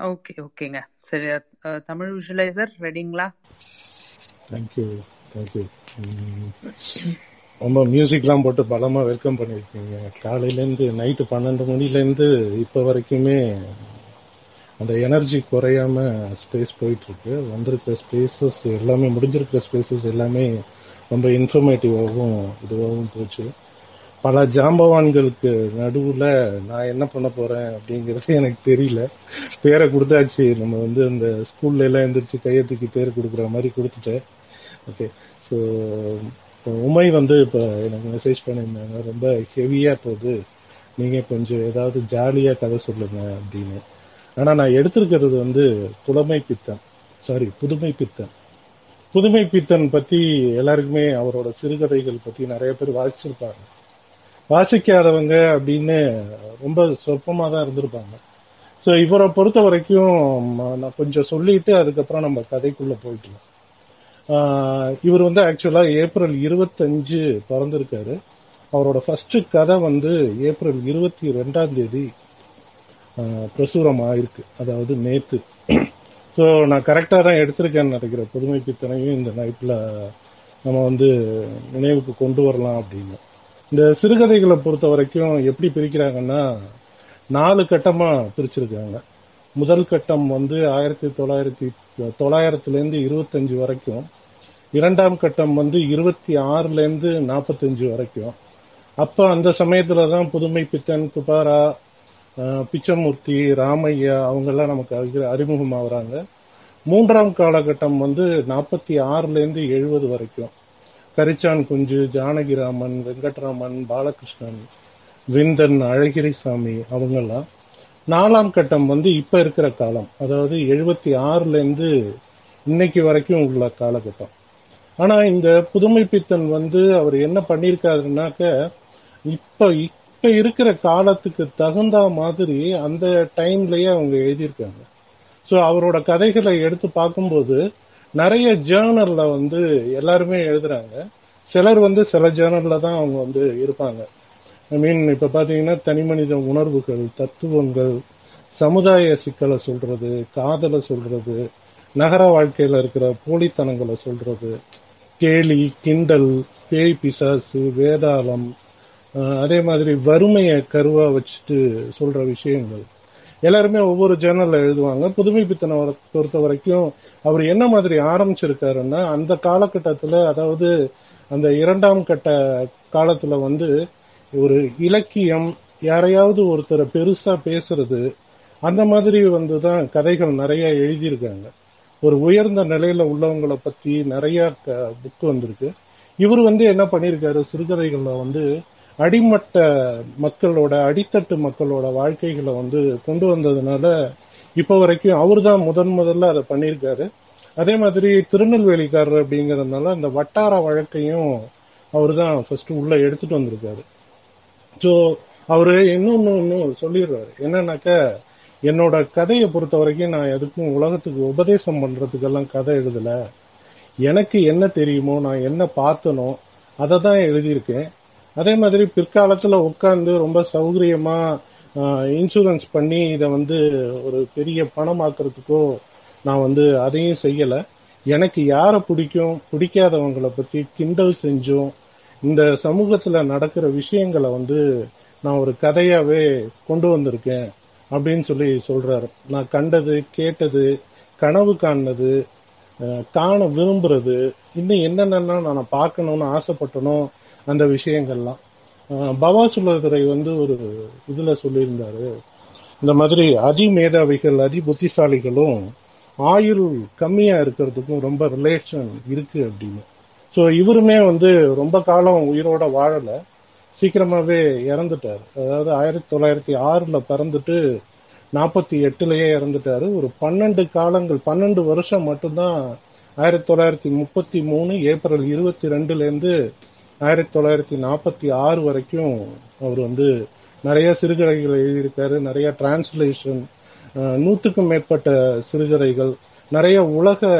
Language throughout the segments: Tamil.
ஓகே ஓகேங்க சரி தமிழ் விஷுவலைசர் ரெடிங்களா தேங்க்யூ தேங்க்யூ ரொம்ப மியூசிக்லாம் போட்டு பலமா வெல்கம் பண்ணியிருக்கீங்க. காலையிலேருந்து நைட்டு பன்னெண்டு மணிலேருந்து இப்போ வரைக்குமே அந்த எனர்ஜி குறையாம ஸ்பேஸ் போயிட்டு இருக்கு வந்திருக்க ஸ்பேசஸ் எல்லாமே முடிஞ்சிருக்க ஸ்பேசஸ் எல்லாமே ரொம்ப இன்ஃபர்மேட்டிவாகவும் இதுவாகவும் போச்சு. பல ஜாம்பவான்களுக்கு நடுவுல நான் என்ன பண்ண போறேன் அப்படிங்கிறது எனக்கு தெரியல. பேரை கொடுத்தாச்சு. நம்ம வந்து அந்த ஸ்கூல்ல எல்லாம் எந்திரிச்சு கையத்துக்கு பேர் கொடுக்குற மாதிரி கொடுத்துட்டேன். ஓகே ஸோ இப்போ உமை வந்து இப்போ எனக்கு மெசேஜ் பண்ணியிருந்தாங்க. ரொம்ப ஹெவியா போகுது. நீங்க கொஞ்சம் ஏதாவது ஜாலியா கதை சொல்லுங்க அப்படின்னு. ஆனா நான் எடுத்திருக்கிறது வந்து புலமை பித்தன். சாரி புதுமை பித்தன். புதுமை பித்தன் பத்தி எல்லாருக்குமே அவரோட சிறுகதைகள் பத்தி நிறைய பேர் வாசிச்சிருப்பாங்க. வாசிக்காதவங்க அப்படின்னு ரொம்ப சொற்பமாக தான் இருந்திருப்பாங்க. ஸோ இவரை பொறுத்த வரைக்கும் ம- நான் கொஞ்சம் சொல்லிட்டு அதுக்கப்புறம் நம்ம கதைக்குள்ளே போயிக்கலாம். இவர் வந்து ஆக்சுவலாக ஏப்ரல் இருபத்தஞ்சு பிறந்திருக்காரு. அவரோட ஃபர்ஸ்ட் கதை வந்து ஏப்ரல் இருபத்தி ரெண்டாம் தேதி பிரசுரம் ஆயிருக்கு. அதாவது நேத்து. ஸோ நான் கரெக்டாக தான் எடுத்திருக்கேன்னு நினைக்கிறேன். புதுமை பித்தனையும் இந்த நைட்டில் நம்ம வந்து நினைவுக்கு கொண்டு வரலாம் அப்படின்னு. இந்த சிறுகதைகளை பொறுத்த வரைக்கும் எப்படி பிரிக்கிறாங்கன்னா நாலு கட்டமா பிரிச்சிருக்காங்க. முதல் கட்டம் வந்து ஆயிரத்தி தொள்ளாயிரத்தி தொள்ளாயிரத்துல இருந்து இருபத்தஞ்சு வரைக்கும். இரண்டாம் கட்டம் வந்து இருபத்தி ஆறுல இருந்து நாற்பத்தஞ்சு வரைக்கும். அப்ப அந்த சமயத்தில் தான் புதுமை பித்தன் குபாரா பிச்சமூர்த்தி ராமையா அவங்க எல்லாம் நமக்கு அறிமுகமாகறாங்க. மூன்றாம் காலகட்டம் வந்து நாற்பத்தி ஆறுல இருந்து எழுபது வரைக்கும். கரிச்சான் குஞ்சு ஜானகிராமன் வெங்கட்ராமன் பாலகிருஷ்ணன் விந்தன் அழகிரிசாமி அவங்கெல்லாம் நாலாம் கட்டம் வந்து இப்ப இருக்கிற காலம். அதாவது எழுபத்தி ஆறுல இருந்து இன்னைக்கு வரைக்கும் உள்ள காலகட்டம். ஆனா இந்த புதுமை பித்தன் வந்து அவர் என்ன பண்ணிருக்காருனாக்க இப்ப இப்ப இருக்கிற காலத்துக்கு தகுந்த மாதிரி அந்த டைம்லயே அவங்க எழுதியிருக்காங்க. ஸோ அவரோட கதைகளை எடுத்து பார்க்கும்போது நிறைய ஜேர்னல்ல வந்து எல்லாருமே எழுதுறாங்க. சிலர் வந்து சில ஜேர்னல்ல தான் அவங்க வந்து இருப்பாங்க. ஐ மீன் இப்ப பாத்தீங்கன்னா தனிமனித உணர்வுகள் தத்துவங்கள் சமுதாய சிக்கலை சொல்றது காதலை சொல்றது நகர வாழ்க்கையில இருக்கிற போலித்தனங்களை சொல்றது கேலி கிண்டல் பேய் பிசாசு வேதாளம் அதே மாதிரி வறுமையை கருவா வச்சுட்டு சொல்ற விஷயங்கள். எல்லாருமே ஒவ்வொரு ஜேர்னல்ல எழுதுவாங்க. புதுமை பித்தனை பொறுத்த வரைக்கும் அவர் என்ன மாதிரி ஆரம்பிச்சிருக்காருன்னா அந்த காலகட்டத்துல அதாவது அந்த இரண்டாம் கட்ட காலத்துல வந்து ஒரு இலக்கியம் யாரையாவது ஒருத்தரை பெருசா பேசுறது அந்த மாதிரி வந்து தான் கதைகள் நிறைய எழுதியிருக்காங்க. ஒரு உயர்ந்த நிலையில உள்ளவங்களை பத்தி நிறைய புக் வந்திருக்கு. இவர் வந்து என்ன பண்ணியிருக்காரு? சிறுகதைகள்ல வந்து அடிமட்ட மக்களோட அடித்தட்டு மக்களோட வாழ்க்கைகளை வந்து கொண்டு வந்ததுனால இப்ப வரைக்கும் அவர் தான் முதன் முதல்ல அதை பண்ணியிருக்காரு. அதே மாதிரி திருநெல்வேலிக்காரர் அப்படிங்கறதுனால அந்த வட்டார வழக்கையும் அவர் தான் ஃபர்ஸ்ட் உள்ள எடுத்துட்டு வந்திருக்காரு. ஸோ அவரு இன்னொன்னு ஒன்னும் சொல்லிடுறாரு. என்னன்னாக்க என்னோட கதையை பொறுத்த வரைக்கும் நான் எதுக்கும் உலகத்துக்கு உபதேசம் பண்றதுக்கெல்லாம் கதை எழுதல. எனக்கு என்ன தெரியுமோ நான் என்ன பார்த்தனோ அதை தான் எழுதியிருக்கேன். அதே மாதிரி பிற்காலத்துல உட்கார்ந்து ரொம்ப சௌகரியமா இன்சூரன்ஸ் பண்ணி இதை வந்து ஒரு பெரிய பணமாக்குறதுக்கோ நான் வந்து அதையும் செய்யல. எனக்கு யாரை பிடிக்கும் பிடிக்காதவங்களை பத்தி கிண்டல் செஞ்சும் இந்த சமூகத்துல நடக்கிற விஷயங்களை வந்து நான் ஒரு கதையாவே கொண்டு வந்திருக்கேன் அப்படின்னு சொல்லி சொல்றாரு. நான் கண்டது கேட்டது கனவு காண்னது காண விரும்புறது இன்னும் என்னென்னலாம் நான் பார்க்கணும்னு ஆசைப்பட்டனும் அந்த விஷயங்கள்லாம். பவா சுல்லதுரை வந்து ஒரு இதுல சொல்லியிருந்தாரு. இந்த மாதிரி அதி மேதாவிகள் அதி புத்திசாலிகளும் ஆயுள் கம்மியா இருக்கிறதுக்கும் ரொம்ப ரிலேஷன் இருக்கு அப்படின்னு. ஸோ இவருமே வந்து ரொம்ப காலம் உயிரோட வாழல. சீக்கிரமாவே இறந்துட்டாரு. அதாவது ஆயிரத்தி தொள்ளாயிரத்தி ஆறுல பிறந்துட்டு நாற்பத்தி எட்டுலயே இறந்துட்டாரு. ஒரு பன்னெண்டு காலங்கள் பன்னெண்டு வருஷம் மட்டும்தான் ஆயிரத்தி தொள்ளாயிரத்தி முப்பத்தி மூணு ஏப்ரல் இருபத்தி ரெண்டுல இருந்து ஆயிரத்தி தொள்ளாயிரத்தி நாற்பத்தி ஆறு வரைக்கும் அவர் வந்து நிறைய சிறுகதைகள் எழுதியிருக்காரு நிறைய டிரான்ஸ்லேஷன் நூற்றுக்கும் மேற்பட்ட சிறுகதைகள் நிறைய உலக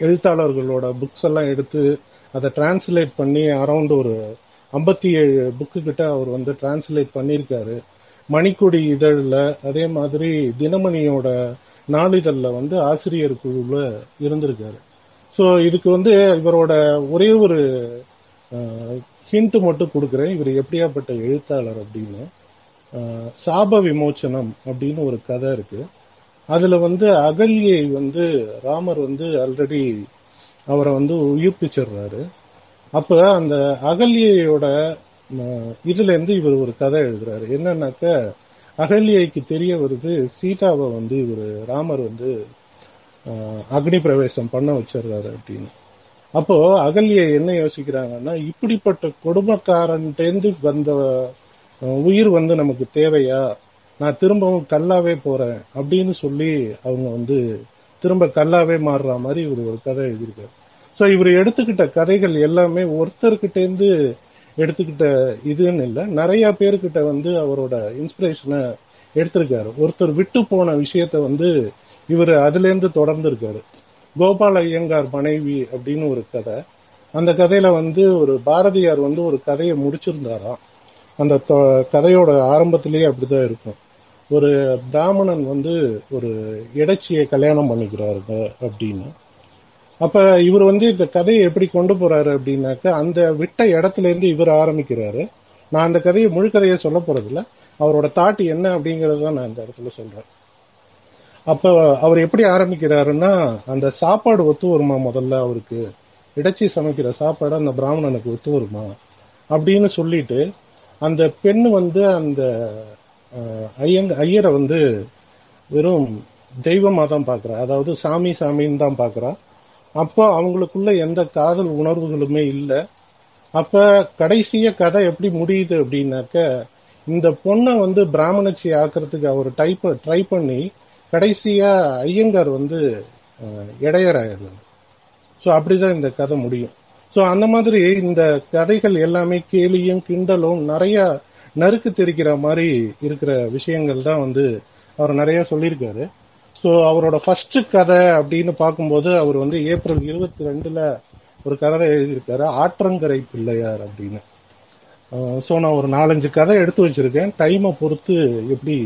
எழுத்தாளர்களோட புக்ஸ் எல்லாம் எடுத்து அதை டிரான்ஸ்லேட் பண்ணி அரௌண்ட் ஒரு ஐம்பத்தி ஏழு புக்கு கிட்ட அவர் வந்து டிரான்ஸ்லேட் பண்ணியிருக்காரு. மணிக்கொடி இதழில் அதே மாதிரி தினமணியோட நாளிதழில் வந்து ஆசிரியர் குழுவில் இருந்திருக்காரு. ஸோ இதுக்கு வந்து இவரோட ஒரே ஒரு ஹிண்ட் மட்டும் கொடுக்குறேன். இவர் எப்படியாப்பட்ட எழுத்தாளர் அப்படின்னு. சாப விமோச்சனம் அப்படின்னு ஒரு கதை இருக்கு. அதுல வந்து அகல்யை வந்து ராமர் வந்து ஆல்ரெடி அவரை வந்து உயிர்ப்பிச்சிடுறாரு. அப்ப அந்த அகல்யோட இதுல இருந்து இவர் ஒரு கதை எழுதுறாரு. என்னன்னாக்க அகல்யைக்கு தெரிய வருது சீதாவை வந்து இவர் ராமர் வந்து அக்னி பிரவேசம் பண்ண வச்சிடுறாரு அப்படின்னு. அப்போ அகல்யை என்ன யோசிக்கிறாங்கன்னா இப்படிப்பட்ட கொடுமக்காரன்ட்டேந்து வந்த உயிர் வந்து நமக்கு தேவையா? நான் திரும்பவும் கல்லாவே போறேன் அப்படின்னு சொல்லி அவங்க வந்து திரும்ப கல்லாவே மாறுற மாதிரி இவர் ஒரு கதை எழுதியிருக்காரு. ஸோ இவர் எடுத்துக்கிட்ட கதைகள் எல்லாமே ஒருத்தர்கிட்டேருந்து எடுத்துக்கிட்ட இதுன்னு இல்லை. நிறைய பேர்கிட்ட வந்து அவரோட இன்ஸ்பிரேஷனை எடுத்திருக்காரு. ஒருத்தர் விட்டு போன விஷயத்த வந்து இவர் அதுலேருந்து தொடர்ந்து இருக்காரு கோபால ஐயங்கார் மனைவி அப்படின்னு ஒரு கதை. அந்த கதையில வந்து ஒரு பாரதியார் வந்து ஒரு கதையை முடிச்சிருந்தாராம். அந்த தொ- கதையோட ஆரம்பத்திலேயே அப்படிதான் இருக்கும். ஒரு பிராமணன் வந்து ஒரு இடைச்சியை கல்யாணம் பண்ணிக்கிறாருங்க அப்படின்னு. அப்ப இவர் வந்து இந்த கதையை எப்படி கொண்டு போறாரு அப்படின்னாக்க அந்த விட்ட இடத்துல இருந்து இவர் ஆரம்பிக்கிறாரு. நான் அந்த கதையை முழு கதையை சொல்ல போறதில்ல. அவரோட தாட் என்ன அப்படிங்கறத நான் இந்த இடத்துல சொல்றேன். அப்ப அவர் எப்படி ஆரம்பிக்கிறாருன்னா அந்த சாப்பாடு ஒத்து வருமா முதல்ல அவருக்கு? இடைச்சி சமைக்கிற சாப்பாடு அந்த பிராமணனுக்கு ஒத்து வருமா? அப்படின்னு சொல்லிட்டு அந்த பெண் வந்து அந்த ஐயங்க ஐயரை வந்து வெறும் தெய்வமா தான் பாக்குறா. அதாவது சாமி சாமின்னு தான் பாக்குறா. அப்போ அவங்களுக்குள்ள எந்த காதல் உணர்வுகளுமே இல்லை. அப்ப கடைசிய கதை எப்படி முடியுது அப்படின்னாக்க இந்த பொண்ணை வந்து பிராமணச்சி ஆக்குறதுக்கு அவர் டைப் ட்ரை பண்ணி கடைசியா ஐயங்கார் வந்து இடையராயிருந்தார் ஸோ அப்படிதான் இந்த கதை முடியும். ஸோ அந்த மாதிரி இந்த கதைகள் எல்லாமே கேலியும் கிண்டலும் நிறைய நறுக்கு தெரிக்கிற மாதிரி இருக்கிற விஷயங்கள் தான் வந்து அவர் நிறைய சொல்லியிருக்காரு. ஸோ அவரோட ஃபர்ஸ்ட் கதை அப்படின்னு பார்க்கும்போது அவர் வந்து ஏப்ரல் இருபத்தி ரெண்டுல ஒரு கதை எழுதியிருக்காரு ஆற்றங்கரை பிள்ளையார் அப்படின்னு. ஸோ நான் ஒரு நாலஞ்சு கதை எடுத்து வச்சிருக்கேன். டைமை பொறுத்து எப்படி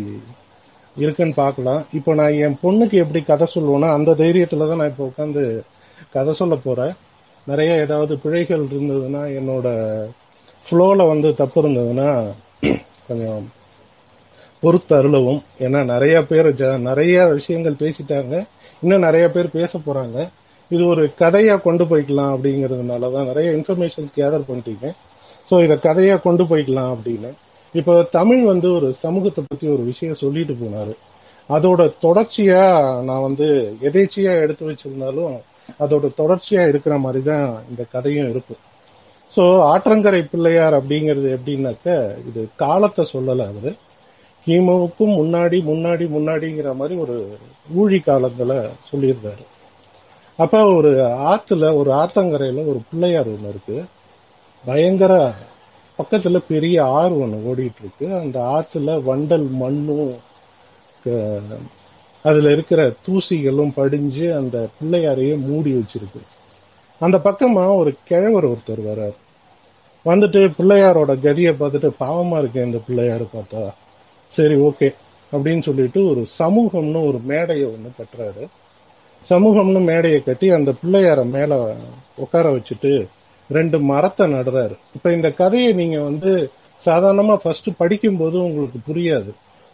இருக்குன்னு பார்க்கலாம். இப்போ நான் என் பொண்ணுக்கு எப்படி கதை சொல்லுவேன்னா அந்த தைரியத்துல தான் நான் இப்போ உட்காந்து கதை சொல்ல போறேன். நிறைய ஏதாவது பிழைகள் இருந்ததுன்னா என்னோட ஃப்ளோவில் வந்து தப்பு இருந்ததுன்னா கொஞ்சம் பொறுத்து அருளவும். ஏன்னா நிறைய பேர் ஜ- நிறைய விஷயங்கள் பேசிட்டாங்க. இன்னும் நிறைய பேர் பேச போறாங்க. இது ஒரு கதையா கொண்டு போய்க்கலாம் அப்படிங்கிறதுனால தான் நிறைய இன்ஃபர்மேஷன்ஸ் கேதர் பண்ணிட்டீங்க. ஸோ இதை கதையா கொண்டு போய்க்கலாம் அப்படின்னு. இப்போ தமிழ் வந்து ஒரு சமூகத்தை பத்தி ஒரு விஷயம் சொல்லிட்டு போனாரு. அதோட தொடர்ச்சியா நான் வந்து எதேச்சியா எடுத்து வச்சிருந்தாலும் அதோட தொடர்ச்சியா இருக்கிற மாதிரி தான் இந்த கதையும் இருக்கும் ஸோ ஆற்றங்கரை பிள்ளையார் அப்படிங்கிறது எப்படின்னாக்க இது காலத்தை சொல்லல அவரு. கிமுவுக்கும் முன்னாடி முன்னாடி முன்னாடிங்கிற மாதிரி ஒரு ஊழி காலங்களை சொல்லியிருந்தாரு. அப்ப ஒரு ஆத்துல ஒரு ஆத்தங்கரையில ஒரு பிள்ளையார் ஒன்று இருக்கு. பயங்கர பக்கத்துல பெரிய ஆறு ஒன்று ஓடிட்டு இருக்கு அந்த ஆத்துல வண்டல் மண்ணும் க- அதுல இருக்கிற தூசிகளும் படிஞ்சு அந்த பிள்ளையாரையே மூடி வச்சிருக்கு. அந்த பக்கமா ஒரு கிழவர் ஒருத்தர் வர்றார். வந்துட்டு பிள்ளையாரோட கதியை பார்த்துட்டு பாவமா இருக்கு இந்த பிள்ளையாரு பார்த்தா. சரி ஓகே. அப்படின்னு சொல்லிட்டு ஒரு சமூகம்னு ஒரு மேடையை ஒண்ணு கட்டுறாரு. சமூகம்னு மேடையை கட்டி அந்த பிள்ளையார மேல உட்கார வச்சுட்டு ரெண்டு மரத்தை நடுறாரு. இப்ப இந்த கதையை நீங்க வந்து சாதாரணமா ஃபர்ஸ்ட் படிக்கும்போது உங்களுக்கு புரியாது.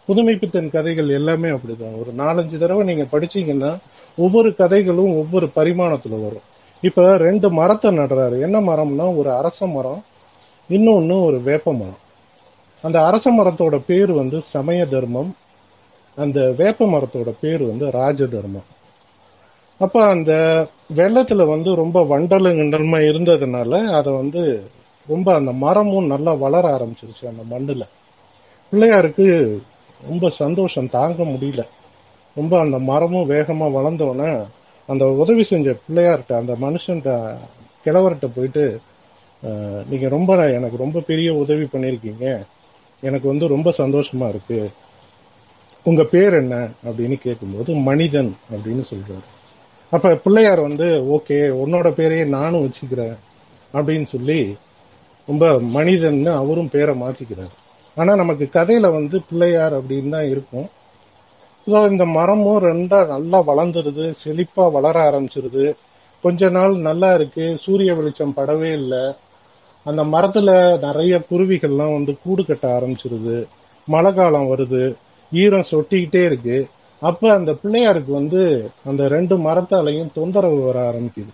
புதுமைப்பித்தன் கதைகள் எல்லாமே அப்படிதான். ஒரு நாலஞ்சு தடவை நீங்க படிச்சீங்கன்னா ஒவ்வொரு கதைகளும் ஒவ்வொரு பரிமாணத்துல வரும். இப்ப ரெண்டு மரத்தை நடுறாரு. என்ன மரம்னா ஒரு அரச மரம் இன்னொன்னு ஒரு வேப்ப மரம். அந்த அரச மரத்தோட பேர் வந்து சமய தர்மம் அந்த வேப்ப மரத்தோட பேர் வந்து ராஜ தர்மம் அப்ப அந்த வெள்ளத்துல வந்து ரொம்ப வண்டலு கிண்டலுமா இருந்ததுனால அதை வந்து ரொம்ப அந்த மரமும் நல்லா வளர ஆரம்பிச்சிருச்சு அந்த மண்ணுல. பிள்ளையாருக்கு ரொம்ப சந்தோஷம் தாங்க முடியல. ரொம்ப அந்த மரமும் வேகமா வளர்ந்தோடனே அந்த உதவி செஞ்ச பிள்ளையார்கிட்ட அந்த மனுஷன்கிட்ட கிழவர்கிட்ட போயிட்டு நீங்க ரொம்ப எனக்கு ரொம்ப பெரிய உதவி பண்ணியிருக்கீங்க எனக்கு வந்து ரொம்ப சந்தோஷமா இருக்கு. உங்க பேர் என்ன? அப்படின்னு கேட்கும்போது மனிதன் அப்படின்னு சொல்றாரு. அப்ப பிள்ளையார் வந்து ஓகே உன்னோட பேரையே நானும் வச்சுக்கிறேன் அப்படின்னு சொல்லி ரொம்ப மனிதன்னு அவரும் பேரை மாத்திக்கிறார். ஆனா நமக்கு கதையில வந்து பிள்ளையார் அப்படின்னு தான் இருக்கும். ஸோ இந்த மரமும் ரெண்டா நல்லா வளர்ந்துருது செழிப்பா வளர ஆரம்பிச்சிருது. கொஞ்ச நாள் நல்லா இருக்கு சூரிய வெளிச்சம் படவே இல்லை. அந்த மரத்துல நிறைய குருவிகள்லாம் வந்து கூடு கட்ட ஆரம்பிச்சிருது. மழை காலம் வருது ஈரம் சொட்டிக்கிட்டே இருக்கு. அப்ப அந்த பிள்ளையாருக்கு வந்து அந்த ரெண்டு மரத்தாலையும் தொந்தரவு வர ஆரம்பிக்குது.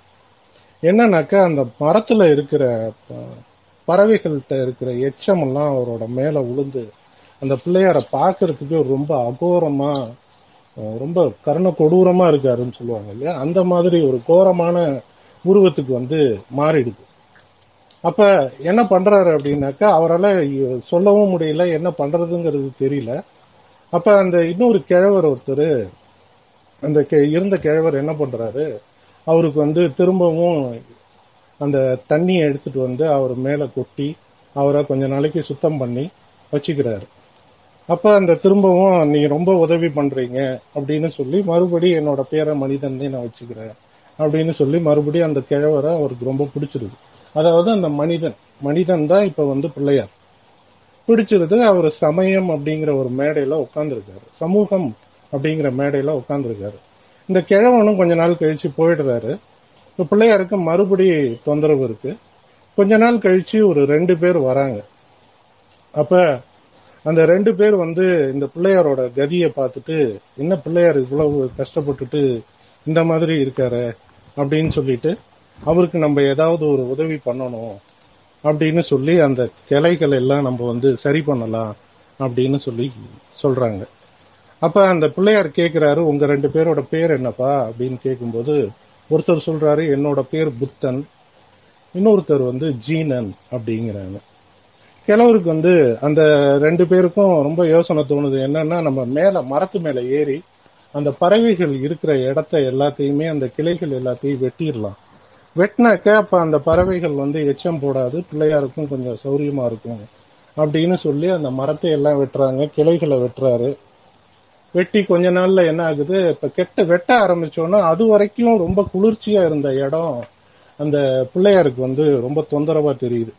என்னன்னாக்கா அந்த மரத்துல இருக்கிற ப- பறவைகள்கிட்ட இருக்கிற எச்சமெல்லாம் அவரோட மேல உளுந்து அந்த பிள்ளையார பார்க்கறதுக்கு ரொம்ப அகோரமா ரொம்ப கருண கொடூரமா இருக்காருன்னு சொல்லுவாங்க இல்லையா? அந்த மாதிரி ஒரு கோரமான உருவத்துக்கு வந்து மாறிடுது. அப்ப என்ன பண்றாரு அப்படின்னாக்கா அவரால் சொல்லவும் முடியல என்ன பண்றதுங்கிறது தெரியல. அப்ப அந்த இன்னொரு கிழவர் ஒருத்தர் அந்த இருந்த கிழவர் என்ன பண்றாரு அவருக்கு வந்து திரும்பவும் அந்த தண்ணியை எடுத்துட்டு வந்து அவர் மேல கொட்டி அவரை கொஞ்ச நாளைக்கு சுத்தம் பண்ணி வச்சுக்கிறாரு. அப்ப அந்த திரும்பவும் நீங்க ரொம்ப உதவி பண்றீங்க அப்படின்னு சொல்லி மறுபடி என்னோட பேரை மனிதன் நான் வச்சுக்கிறேன் அப்படின்னு சொல்லி மறுபடியும் அந்த கிழவரை அவருக்கு ரொம்ப பிடிச்சிருது. அதாவது அந்த மனிதன் மனிதன் தான் இப்ப வந்து பிள்ளையார். பிடிச்சிருது அவர் சமயம் அப்படிங்கிற ஒரு மேடையில உட்கார்ந்துருக்காரு. சமூகம் அப்படிங்கிற மேடையில உட்கார்ந்துருக்காரு. இந்த கிழவனும் கொஞ்ச நாள் கழிச்சு போயிடுறாரு. இப்போ பிள்ளையாருக்கு மறுபடி தொந்தரவு இருக்கு. கொஞ்ச நாள் கழிச்சு ஒரு ரெண்டு பேர் வராங்க. அப்ப அந்த ரெண்டு பேர் வந்து இந்த பிள்ளையாரோட கதியை பார்த்துட்டு என்ன பிள்ளையார் இவ்வளவு கஷ்டப்பட்டுட்டு இந்த மாதிரி இருக்காரு? அப்படின்னு சொல்லிட்டு அவருக்கு நம்ம ஏதாவது ஒரு உதவி பண்ணணும். அப்படின்னு சொல்லி அந்த கிளைகள் எல்லாம் நம்ம வந்து சரி பண்ணலாம் அப்படின்னு சொல்லி சொல்றாங்க. அப்ப அந்த பிள்ளையார் கேட்கிறாரு உங்க ரெண்டு பேரோட பேர் என்னப்பா? அப்படின்னு கேட்கும்போது ஒருத்தர் சொல்றாரு என்னோட பேர் புத்தன் இன்னொருத்தர் வந்து ஜீனன் அப்படிங்கிறாங்க. கிழவருக்கு வந்து அந்த ரெண்டு பேருக்கும் ரொம்ப யோசனை தோணுது. என்னன்னா நம்ம மேல மரத்து மேல ஏறி அந்த பறவைகள் இருக்கிற இடத்த எல்லாத்தையுமே அந்த கிளைகள் எல்லாத்தையும் வெட்டிடலாம். வெட்டினாக்க அப்ப அந்த பறவைகள் வந்து எச்சம் போடாது பிள்ளையாருக்கும் கொஞ்சம் சௌரியமா இருக்கும் அப்படின்னு சொல்லி அந்த மரத்தை எல்லாம் வெட்டுறாங்க கிளைகளை வெட்டுறாரு. வெட்டி கொஞ்ச நாள்ல என்ன ஆகுது இப்ப கெட்ட வெட்ட ஆரம்பிச்சோன்னா அது வரைக்கும் ரொம்ப குளிர்ச்சியா இருந்த இடம் அந்த பிள்ளையாருக்கு வந்து ரொம்ப தொந்தரவா தெரியுது.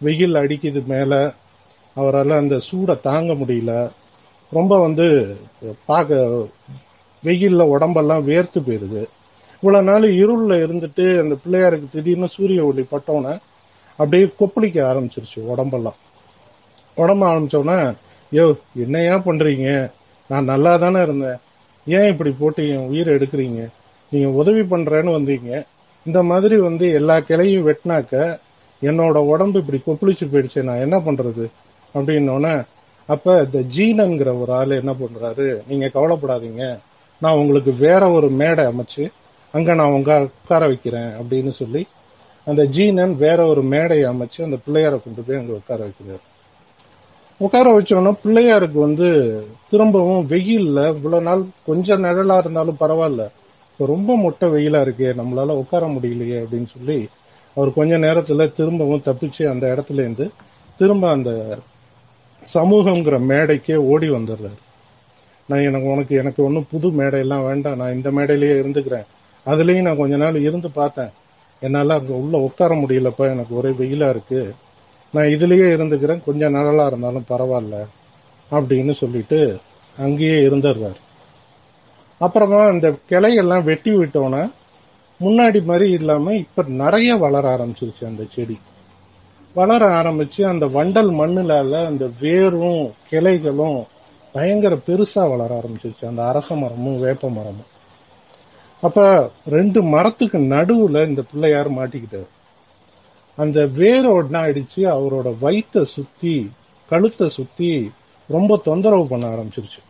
வெயில் அடிக்குது மேல அவரால் அந்த சூடை தாங்க முடியல. ரொம்ப வந்து பார்க்க வெயில்ல உடம்பெல்லாம் வேர்த்து போயிருது. இவ்வளவு நாள் இருள்ல இருந்துட்டு அந்த பிள்ளையாருக்கு திடீர்னு சூரிய ஒளி பட்டோன்னே அப்படியே கொப்பளிக்க ஆரம்பிச்சிருச்சு உடம்பெல்லாம். உடம்ப ஆரம்பிச்சோன்னே யோ என்னையா பண்றீங்க? நான் நல்லா தானே இருந்தேன். ஏன் இப்படி போட்டு என் உயிரை எடுக்கிறீங்க? நீங்க உதவி பண்றேன்னு வந்தீங்க. இந்த மாதிரி வந்து எல்லா கிளையும் வெட்டினாக்க என்னோட உடம்பு இப்படி கொப்பளிச்சு போயிடுச்சு. நான் என்ன பண்றது? அப்படின்னோடனே அப்ப இந்த ஜீனன்கிற ஒரு ஆள் என்ன பண்றாரு? நீங்க கவலைப்படாதீங்க. நான் உங்களுக்கு வேற ஒரு மேடை அமைச்சு அங்க நான் உங்க உட்கார வைக்கிறேன் அப்படின்னு சொல்லி அந்த ஜீனன் வேற ஒரு மேடையை அமைச்சு அந்த பிள்ளையாரை கொண்டு போய் அங்க உட்கார வைக்கிறார். உட்கார வச்சோன்னா பிள்ளையாருக்கு வந்து திரும்பவும் வெயில்ல இவ்வளவு நாள் கொஞ்சம் நிழலா இருந்தாலும் பரவாயில்ல. இப்போ ரொம்ப மொட்டை வெயிலா இருக்கே நம்மளால உட்கார முடியலையே அப்படின்னு சொல்லி அவர் கொஞ்ச நேரத்துல திரும்பவும் தப்பிச்சு அந்த இடத்துல இருந்து திரும்ப அந்த சமூகங்கிற மேடைக்கே ஓடி வந்துடுறாரு. நான் எனக்கு உனக்கு எனக்கு ஒன்றும் புது மேடையெல்லாம் வேண்டாம். நான் இந்த மேடையிலேயே இருந்துக்கிறேன். அதுலயும் நான் கொஞ்ச நாள் இருந்து பார்த்தேன். என்னால அங்க உள்ள உட்கார முடியலப்பா எனக்கு ஒரே வெயிலா இருக்கு. நான் இதுலயே இருந்துக்கிறேன் கொஞ்சம் நாளாக இருந்தாலும் பரவாயில்ல அப்படின்னு சொல்லிட்டு அங்கேயே இருந்துடுறாரு. அப்புறமா அந்த கிளையெல்லாம் வெட்டி விட்டோன்னே முன்னாடி மாதிரி இல்லாம இப்ப நிறைய வளர ஆரம்பிச்சிருச்சு அந்த செடி. வளர ஆரம்பிச்சு அந்த வண்டல் மண்ணுல அந்த வேரும் கிளைகளும் பயங்கர பெருசா வளர ஆரம்பிச்சிருச்சு. அந்த அரச மரமும் வேப்ப மரமும். அப்ப ரெண்டு மரத்துக்கு நடுவுல இந்த பிள்ளையார் மாட்டிக்கிட்டார். அந்த வேரோட அடிச்சு அவரோட வயிற்ற சுத்தி கழுத்தை சுத்தி ரொம்ப தொந்தரவு பண்ண ஆரம்பிச்சிருச்சு.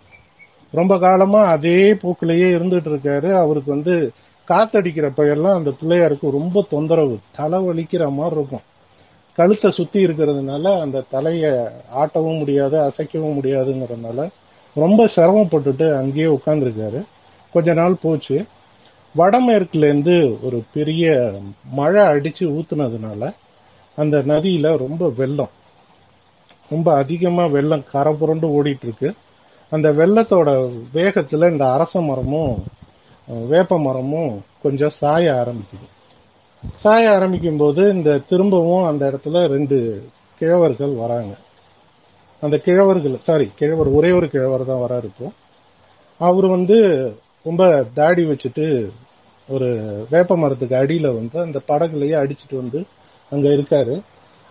ரொம்ப காலமா அதே போக்கிலேயே இருந்துட்டு இருக்காரு. அவருக்கு வந்து காத்தடிக்கிறப்ப எல்லாம் அந்த பிள்ளையாருக்கு ரொம்ப தொந்தரவு தலை வலிக்கிற மாதிரி இருக்கும். கழுத்தை சுத்தி இருக்கிறதுனால அந்த தலைய ஆட்டவும் முடியாது அசைக்கவும் முடியாதுங்கிறதுனால ரொம்ப சிரமப்பட்டுட்டு அங்கேயே உட்காந்துருக்காரு கொஞ்ச நாள் போச்சு. வடமேற்குலேருந்து ஒரு பெரிய மழை அடித்து ஊற்றுனதுனால அந்த நதியில் ரொம்ப வெள்ளம். ரொம்ப அதிகமாக வெள்ளம் கரை புரண்டு ஓடிட்டு அந்த வெள்ளத்தோட வேகத்தில் இந்த அரச மரமும் வேப்ப மரமும் கொஞ்சம் சாய ஆரம்பிக்குது. சாய ஆரம்பிக்கும் போது இந்த திரும்பவும் அந்த இடத்துல ரெண்டு கிழவர்கள் வராங்க. அந்த கிழவர்கள் சாரி கிழவர் ஒரே ஒரு கிழவர் தான் வராரு இப்போ. அவர் வந்து ரொம்ப தாடி வச்சுட்டு ஒரு வேப்ப மரத்துக்கு அடியில வந்து அந்த படகுலையே அடிச்சுட்டு வந்து அங்க இருக்காரு.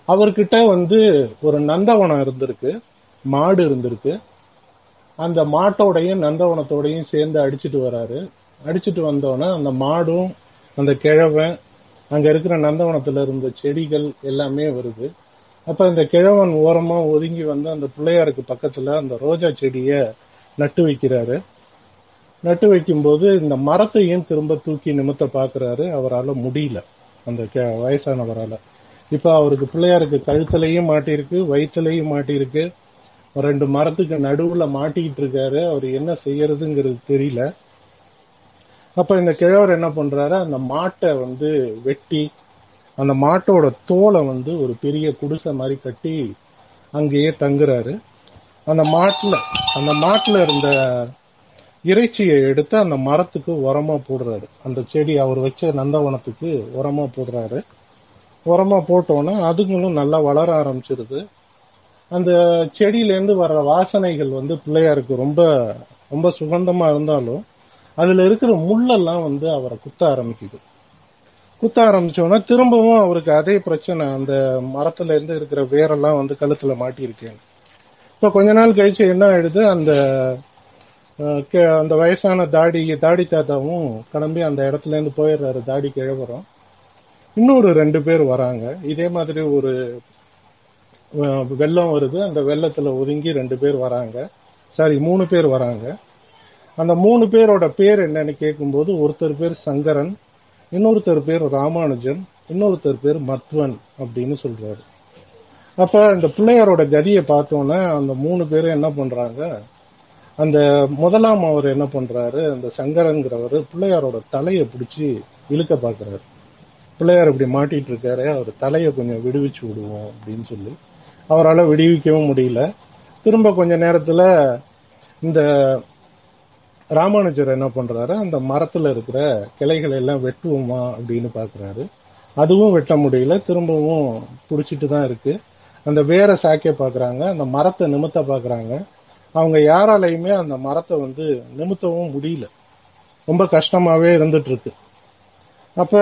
அவர்கிட்ட வந்து ஒரு நந்தவனம் இருந்திருக்கு. மாடு இருந்திருக்கு. அந்த மாட்டோடையும் நந்தவனத்தோடையும் சேர்ந்து அடிச்சிட்டு வராரு. அடிச்சுட்டு வந்தோடனே அந்த மாடும் அந்த கிழவன் அங்க இருக்கிற நந்தவனத்துல இருந்த செடிகள் எல்லாமே வருது. அப்ப இந்த கிழவன் ஓரமா ஒதுங்கி வந்து அந்த பிள்ளையாருக்கு பக்கத்துல அந்த ரோஜா செடிய நட்டு வைக்கிறாரு. நட்டு வைக்கும்போது இந்த மரத்தையும் திரும்ப தூக்கி நிமித்த பாக்குறாரு? அவரால் முடியல. அந்த கே- வயசானவரால. இப்ப அவருக்கு பிள்ளையாருக்கு கழுத்துலையும் மாட்டியிருக்கு வயிற்றுலையும் மாட்டியிருக்கு. ரெண்டு மரத்துக்கு நடுவுல மாட்டிக்கிட்டு இருக்காரு. அவர் என்ன செய்யறதுங்கிறது தெரியல. அப்ப இந்த கிழவர் என்ன பண்றாரு? அந்த மாட்டை வந்து வெட்டி அந்த மாட்டோட தோலை வந்து ஒரு பெரிய குடிசை மாதிரி கட்டி அங்கேயே தங்குறாரு. அந்த மாட்டுல அந்த மாட்டுல இருந்த இறைச்சியை எடுத்து அந்த மரத்துக்கு உரமா போடுறாரு. அந்த செடி அவர் வச்ச நந்தவனத்துக்கு உரமா போடுறாரு. உரமா போட்டோன்னே அதுங்களும் நல்லா வளர ஆரம்பிச்சிருது. அந்த செடியிலேருந்து வர்ற வாசனைகள் வந்து பிள்ளையாருக்கு ரொம்ப ரொம்ப சுகந்தமா இருந்தாலும் அதுல இருக்கிற முள்ளெல்லாம் வந்து அவரை குத்த ஆரம்பிக்குது. குத்த ஆரம்பிச்சோன்னா திரும்பவும் அவருக்கு அதே பிரச்சனை அந்த மரத்துல இருந்து இருக்கிற வேரெல்லாம் வந்து கழுத்துல மாட்டியிருக்கேன். இப்ப கொஞ்ச நாள் கழிச்சு என்ன ஆயிடுது? அந்த அந்த வயசான தாடி தாடி தாத்தாவும் கிளம்பி அந்த இடத்துல இருந்து போயிடுறாரு தாடி கிழவரும் இன்னொரு ரெண்டு பேர் வராங்க. இதே மாதிரி ஒரு வெள்ளம் வருது. அந்த வெள்ளத்துல ஒதுங்கி ரெண்டு பேர் வராங்க. சாரி மூணு பேர் வராங்க. அந்த மூணு பேரோட பேர் என்னன்னு கேட்கும்போது ஒருத்தர் பேர் சங்கரன் இன்னொருத்தர் பேர் ராமானுஜன் இன்னொருத்தர் பேர் மத்வன் அப்படின்னு சொல்றாரு. அப்ப இந்த பிள்ளையாரோட கதியை பார்த்தோன்னே அந்த மூணு பேரும் என்ன பண்றாங்க அந்த முதலாம் அவர் என்ன பண்றாரு அந்த சங்கரங்கிறவர் பிள்ளையாரோட தலையை பிடிச்சி இழுக்க பாக்குறாரு. பிள்ளையார் இப்படி மாட்டிட்டு இருக்காரு அவர் தலையை கொஞ்சம் விடுவிச்சு விடுவோம் அப்படின்னு சொல்லி. அவரால் விடுவிக்கவும் முடியல. திரும்ப கொஞ்ச நேரத்துல இந்த ராமானுஜர் என்ன பண்றாரு அந்த மரத்துல இருக்கிற கிளைகளை எல்லாம் வெட்டுவோமா அப்படின்னு பாக்குறாரு. அதுவும் வெட்ட முடியல திரும்பவும் பிடிச்சிட்டு தான் இருக்கு. அந்த வேற சாக்கிய பாக்குறாங்க அந்த மரத்தை நிமித்த பாக்குறாங்க. அவங்க யாராலையுமே அந்த மரத்தை வந்து நிமித்தவும் முடியல. ரொம்ப கஷ்டமாவே இருந்துட்டு இருக்கு அப்ப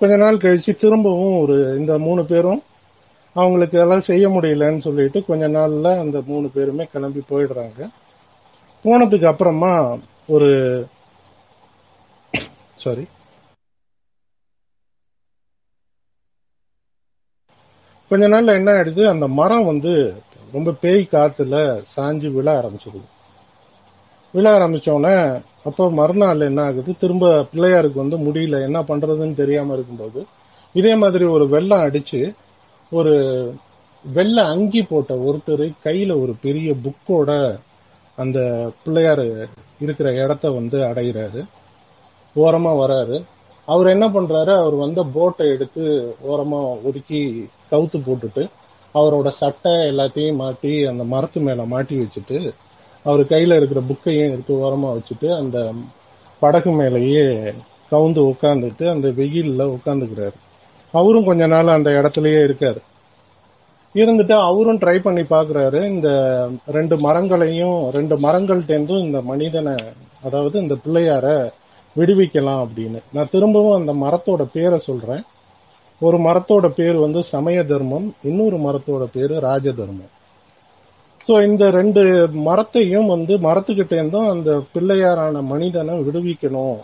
கொஞ்ச நாள் கழிச்சு திரும்பவும் ஒரு இந்த மூணு பேரும் அவங்களுக்கு எல்லாம் செய்ய முடியலன்னு சொல்லிட்டு கொஞ்ச நாள்ல அந்த மூணு பேருமே கிளம்பி போயிடுறாங்க. போனதுக்கு அப்புறமா ஒரு சாரி கொஞ்ச நாள்ல என்ன ஆயிடுது? அந்த மரம் வந்து ரொம்ப பேய் காத்துல சாஞ்சு விழ ஆரம்பிச்சிருது. விழ ஆரம்பிச்சோடனே அப்போ மறுநாள் என்ன ஆகுது? திரும்ப பிள்ளையாருக்கு வந்து முடியல. என்ன பண்றதுன்னு தெரியாம இருக்கும்போது இதே மாதிரி ஒரு வெள்ளம் அடிச்சு ஒரு வெள்ளை அங்கி போட்ட ஒருத்தர் கையில ஒரு பெரிய புக்கோட அந்த பிள்ளையார் இருக்கிற இடத்த வந்து அடைகிறாரு ஓரமா வராரு. அவர் என்ன பண்றாரு? அவர் வந்த போட்டை எடுத்து ஓரமா ஒதுக்கி கவுத்து போட்டுட்டு அவரோட சட்டை எல்லாத்தையும் மாட்டி அந்த மரத்து மேல மாட்டி வச்சுட்டு அவர் கையில இருக்கிற புக்கையும் எடுத்து ஓரமா வச்சுட்டு அந்த படகு மேலேயே கவுந்து உட்காந்துட்டு அந்த வெயில்ல உட்காந்துக்கிறாரு அவரும் கொஞ்ச நாள் அந்த இடத்துலயே இருக்காரு. இருந்துட்டு அவரும் ட்ரை பண்ணி பாக்குறாரு இந்த ரெண்டு மரங்களையும் ரெண்டு மரங்கள்டேந்தும் இந்த மனிதனை அதாவது இந்த பிள்ளையார விடுவிக்கலாம் அப்படின்னு. நான் திரும்பவும் அந்த மரத்தோட பேரை சொல்றேன். ஒரு மரத்தோட பேர் வந்து சமய தர்மம் இன்னொரு மரத்தோட பேர் ராஜ தர்மம் ஸோ இந்த ரெண்டு மரத்தையும் வந்து மரத்துக்கிட்டேருந்தும் அந்த பிள்ளையாரான மனிதனை விடுவிக்கணும்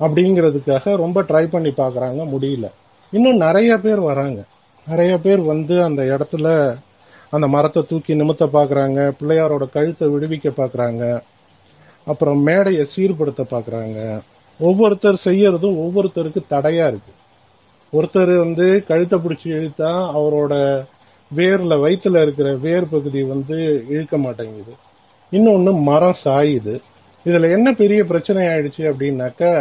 அப்படிங்கிறதுக்காக ரொம்ப ட்ரை பண்ணி பார்க்குறாங்க முடியல. இன்னும் நிறைய பேர் வராங்க. நிறைய பேர் வந்து அந்த இடத்துல அந்த மரத்தை தூக்கி நிமித்த பார்க்குறாங்க பிள்ளையாரோட கழுத்தை விடுவிக்க பார்க்குறாங்க அப்புறம் மேடையை சீர்படுத்த பார்க்குறாங்க. ஒவ்வொருத்தர் செய்யறதும் ஒவ்வொருத்தருக்கு தடையாக இருக்குது ஒருத்தர் வந்து கழுத்தை பிடிச்சி இழுத்தா அவரோட வேர்ல வயிற்றுல இருக்கிற வேர் பகுதி வந்து இழுக்க மாட்டேங்குது. இன்னொன்னு மரம் சாயுது. இதுல என்ன பெரிய பிரச்சனை ஆயிடுச்சு அப்படின்னாக்கா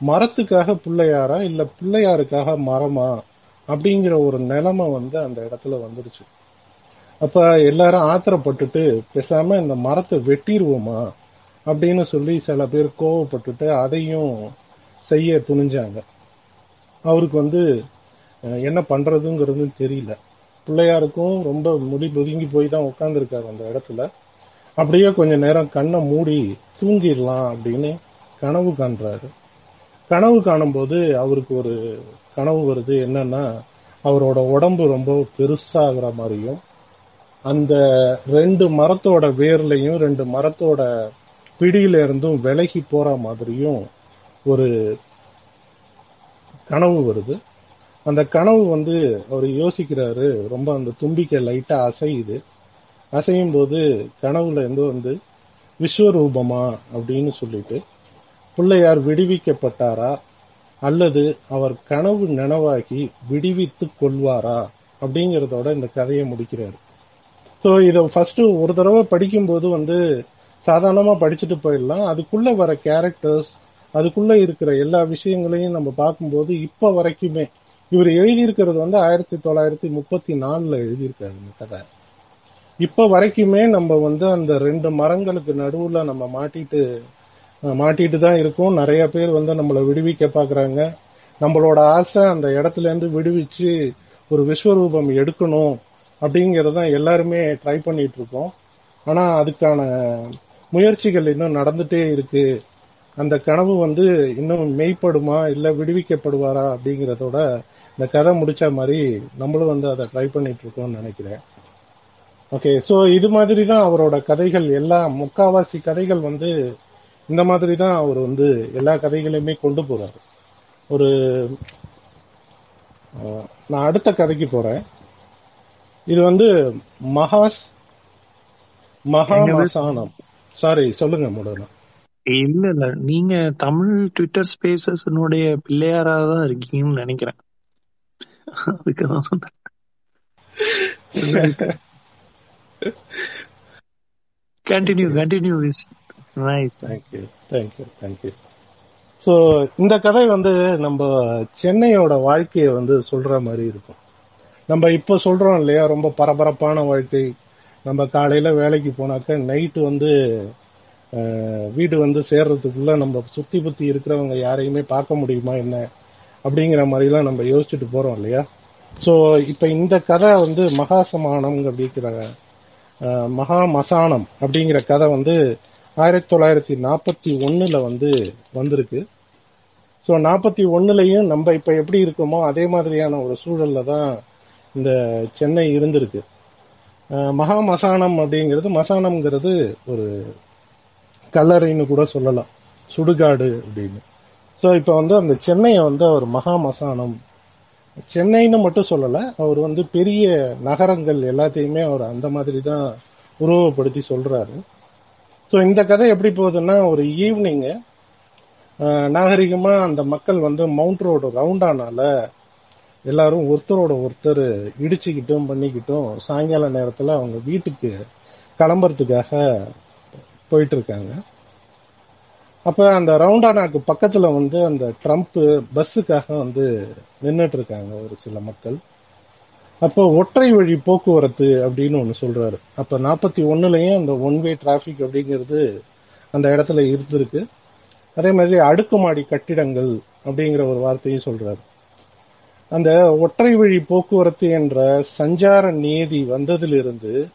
மரத்துக்காக பிள்ளையாரா இல்ல பிள்ளையாருக்காக மரமா அப்படிங்கிற ஒரு நிலைமை வந்து அந்த இடத்துல வந்துடுச்சு அப்ப எல்லாரும் ஆத்திரப்பட்டுட்டு பேசாம இந்த மரத்தை வெட்டிடுவோமா அப்படின்னு சொல்லி சில பேர் கோவப்பட்டுட்டு அதையும் செய்ய துணிஞ்சாங்க. அவருக்கு வந்து என்ன பண்ணுறதுங்கிறது தெரியல. பிள்ளையாருக்கும் ரொம்ப முடி ஒதுங்கி போய் தான் உட்காந்துருக்காரு அந்த இடத்துல. அப்படியே கொஞ்ச நேரம் கண்ணை மூடி தூங்கிடலாம் அப்படின்னு கனவு காண்றாரு. கனவு காணும்போது அவருக்கு ஒரு கனவு வருது. என்னன்னா அவரோட உடம்பு ரொம்ப பெருசாகிற மாதிரியும் அந்த ரெண்டு மரத்தோட வேர்லையும் ரெண்டு மரத்தோட பிடியில இருந்தும் விலகி போற மாதிரியும் ஒரு கனவு வருது. அந்த கனவு வந்து அவர் யோசிக்கிறாரு ரொம்ப அந்த தும்பிக்கை லைட்டா அசையுது. அசையும் போது கனவுல இருந்து வந்து விஸ்வரூபமா அப்படின்னு சொல்லிட்டு பிள்ளையார் விடுவிக்கப்பட்டாரா? அல்லது அவர் கனவு நனவாகி விடுவித்து கொள்வாரா? அப்படிங்கிறதோட இந்த கதையை முடிக்கிறாரு. ஸோ இதை ஃபர்ஸ்ட் ஒரு தடவை படிக்கும்போது வந்து சாதாரணமாக படிச்சுட்டு போயிடலாம். அதுக்குள்ள வர கேரக்டர்ஸ் அதுக்குள்ள இருக்கிற எல்லா விஷயங்களையும் நம்ம பார்க்கும்போது இப்ப வரைக்குமே இவர் எழுதியிருக்கிறது வந்து ஆயிரத்தி தொள்ளாயிரத்தி முப்பத்தி நாலுல எழுதியிருக்காரு இந்த கதை. இப்ப வரைக்குமே நம்ம வந்து அந்த ரெண்டு மரங்களுக்கு நடுவுல நம்ம மாட்டிட்டு மாட்டிட்டு தான் இருக்கோம். நிறைய பேர் வந்து நம்மளை விடுவிக்க பாக்குறாங்க நம்மளோட ஆசை அந்த இடத்துல இருந்து விடுவிச்சு ஒரு விஸ்வரூபம் எடுக்கணும் அப்படிங்கறதான் எல்லாருமே ட்ரை பண்ணிட்டு இருக்கோம். ஆனா அதுக்கான முயற்சிகள் இன்னும் நடந்துட்டே இருக்கு. அந்த கனவு வந்து இன்னும் மெய்ப்படுமா இல்ல விடுவிக்கப்படுவாரா அப்படிங்கறதோட இந்த கதை முடிச்ச மாதிரி நம்மளும் வந்து அதை ட்ரை பண்ணிட்டு இருக்கோம்னு நினைக்கிறேன். ஓகே சோ இது மாதிரி தான் அவரோட கதைகள். எல்லா முக்காவாசி கதைகள் வந்து இந்த மாதிரி தான் அவர் வந்து எல்லா கதைகளையுமே கொண்டு போறாரு. ஒரு நான் அடுத்த கதைக்கு போறேன். இது வந்து மகாஸ் மகா என்னது? மசானம் சாரி சொல்லுங்க முதல்ல இல்ல இல்ல. நீங்க தமிழ் ட்விட்டர் ஸ்பேசஸ்னுடைய பிள்ளையாரா தான் இருக்கீங்கன்னு நினைக்கிறேன். அதுக்கு தான் சொன்னேன். Continue continue Vis nice thank you thank you thank you so இந்த கதை வந்து நம்ம சென்னையோட வாழ்க்கையை வந்து சொல்ற மாதிரி இருக்கும். நம்ம இப்போ சொல்றோம் இல்லையா? ரொம்ப பரபரப்பான வாழ்க்கை. நம்ம காலையில வேலைக்கு போனாக்க நைட்டு வந்து வீடு வந்து சேர்றதுக்குள்ள நம்ம சுத்தி புத்தி இருக்கிறவங்க யாரையுமே பார்க்க முடியுமா என்ன அப்படிங்கிற மாதிரிலாம் நம்ம யோசிச்சுட்டு போறோம் இல்லையா? ஸோ இப்போ இந்த கதை வந்து மகாசமானம் அப்படிங்கிற மகா மசானம் அப்படிங்கிற கதை வந்து ஆயிரத்தி தொள்ளாயிரத்தி நாற்பத்தி ஒன்றில் வந்து வந்திருக்கு. ஸோ நாற்பத்தி ஒன்றுலையும் நம்ம இப்ப எப்படி இருக்கோமோ அதே மாதிரியான ஒரு சூழல்ல தான் இந்த சென்னை இருந்திருக்கு. மகா மசானம் அப்படிங்கிறது மசானம்ங்கிறது ஒரு கல்லறைன்னு கூட சொல்லலாம். சுடுகாடு அப்படின்னு. ஸோ இப்போ வந்து அந்த சென்னையை வந்து அவர் மகா மசானம் சென்னைன்னு மட்டும் சொல்லலை அவர் வந்து பெரிய நகரங்கள் எல்லாத்தையுமே அவர் அந்த மாதிரி தான் உருவப்படுத்தி சொல்கிறாரு ஸோ இந்த கதை எப்படி போகுதுன்னா ஒரு ஈவினிங்கு நாகரிகமாக அந்த மக்கள் வந்து மவுண்ட் ரோடு ரவுண்டானால எல்லாரும் ஒருத்தரோட ஒருத்தர் இடிச்சுக்கிட்டும் பண்ணிக்கிட்டும் சாயங்கால நேரத்தில் அவங்க வீட்டுக்கு கிளம்புறதுக்காக போயிட்டு இருக்காங்க அப்ப அந்த ரவுண்டானாக்கு பக்கத்துல வந்து அந்த ட்ரம்ப் பஸ்ஸுக்காக வந்து நின்றுட்டு இருக்காங்க ஒரு சில மக்கள். அப்போ ஒற்றை வழி போக்குவரத்து அப்படின்னு ஒன்று சொல்றாரு. அப்ப நாற்பத்தி ஒன்னுலயும் அந்த ஒன் வே டிராபிக் அப்படிங்கிறது அந்த இடத்துல இருந்திருக்கு. அதே மாதிரி அடுக்குமாடி கட்டிடங்கள் அப்படிங்கிற ஒரு வார்த்தையும் சொல்றாரு. அந்த ஒற்றை வழி போக்குவரத்து என்ற சஞ்சார நீதி வந்ததிலிருந்து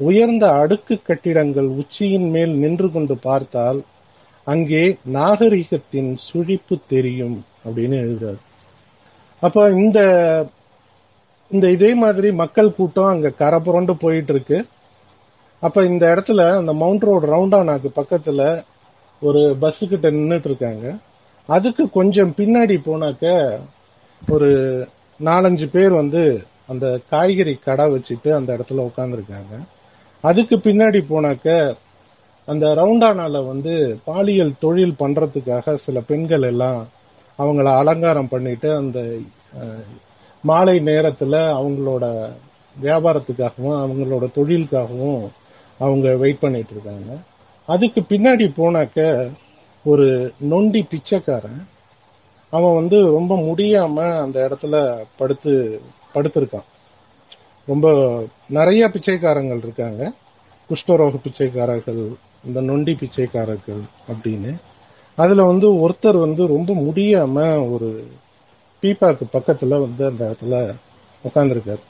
உயர்ந்த அடுக்கு கட்டிடங்கள் உச்சியின் மேல் நின்று கொண்டு பார்த்தால் அங்கே நாகரிகத்தின் சுழிப்பு தெரியும் அப்படின்னு எழுதுறாரு. அப்ப இந்த இந்த இதே மாதிரி மக்கள் கூட்டம் அங்க கரை புரண்டு போயிட்டு இருக்கு அப்ப இந்த இடத்துல அந்த மவுண்ட் ரோடு ரவுண்டானாக்கு பக்கத்துல ஒரு பஸ் கிட்ட நின்றுட்டு இருக்காங்க அதுக்கு கொஞ்சம் பின்னாடி போனாக்க ஒரு நாலஞ்சு பேர் வந்து அந்த காய்கறி கடை வச்சுட்டு அந்த இடத்துல உட்காந்துருக்காங்க அதுக்கு பின்னாடி போனாக்க அந்த ரவுண்டானால வந்து பாலியல் தொழில் பண்றதுக்காக சில பெண்கள் எல்லாம் அவங்கள அலங்காரம் பண்ணிட்டு அந்த மாலை நேரத்துல அவங்களோட வியாபாரத்துக்காகவும் அவங்களோட தொழிலுக்காகவும் அவங்க வெயிட் பண்ணிட்டு இருக்காங்க. அதுக்கு பின்னாடி போனாக்க ஒரு நொண்டி பிச்சைக்காரன் அவன் வந்து ரொம்ப முடியாம அந்த இடத்துல படுத்து படுத்திருக்கான். ரொம்ப நிறைய பிச்சைக்காரங்கள் இருக்காங்க. குஷ்டரோக பிச்சைக்காரர்கள் இந்த நொண்டி பிச்சைக்காரர்கள் அப்படின்னு. அதுல வந்து ஒருத்தர் வந்து ரொம்ப முடியாம ஒரு பீப்பாக்கு பக்கத்துல வந்து அந்த இடத்துல உட்காந்துருக்காரு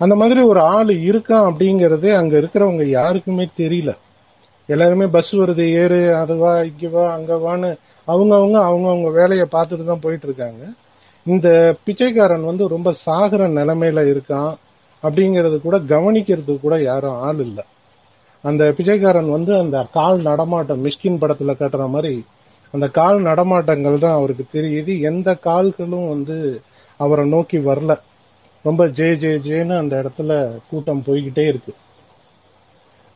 அந்த மாதிரி ஒரு ஆள் இருக்கான் அப்படிங்கறதே அங்க இருக்கிறவங்க யாருக்குமே தெரியல. எல்லாருமே பஸ் வருது ஏறு அதுவா வா அங்கவான்னு வா அவங்கவுங்க வேலையை பார்த்துட்டு தான் போயிட்டு இருக்காங்க. இந்த பிச்சைக்காரன் வந்து ரொம்ப சாகிற நிலைமையில இருக்கான். அப்படிங்கறது கூட கவனிக்கிறதுக்கு கூட யாரும் ஆள் இல்லை. அந்த பிச்சைக்காரன் வந்து அந்த கால் நடமாட்டம் மிஷ்கின் படத்துல கட்டுற மாதிரி அந்த கால் நடமாட்டங்கள் தான் அவருக்கு தெரியுது. எந்த கால்களும் வந்து அவரை நோக்கி வரல. ரொம்ப ஜே ஜே ஜேன்னு அந்த இடத்துல கூட்டம் போய்கிட்டே இருக்கு.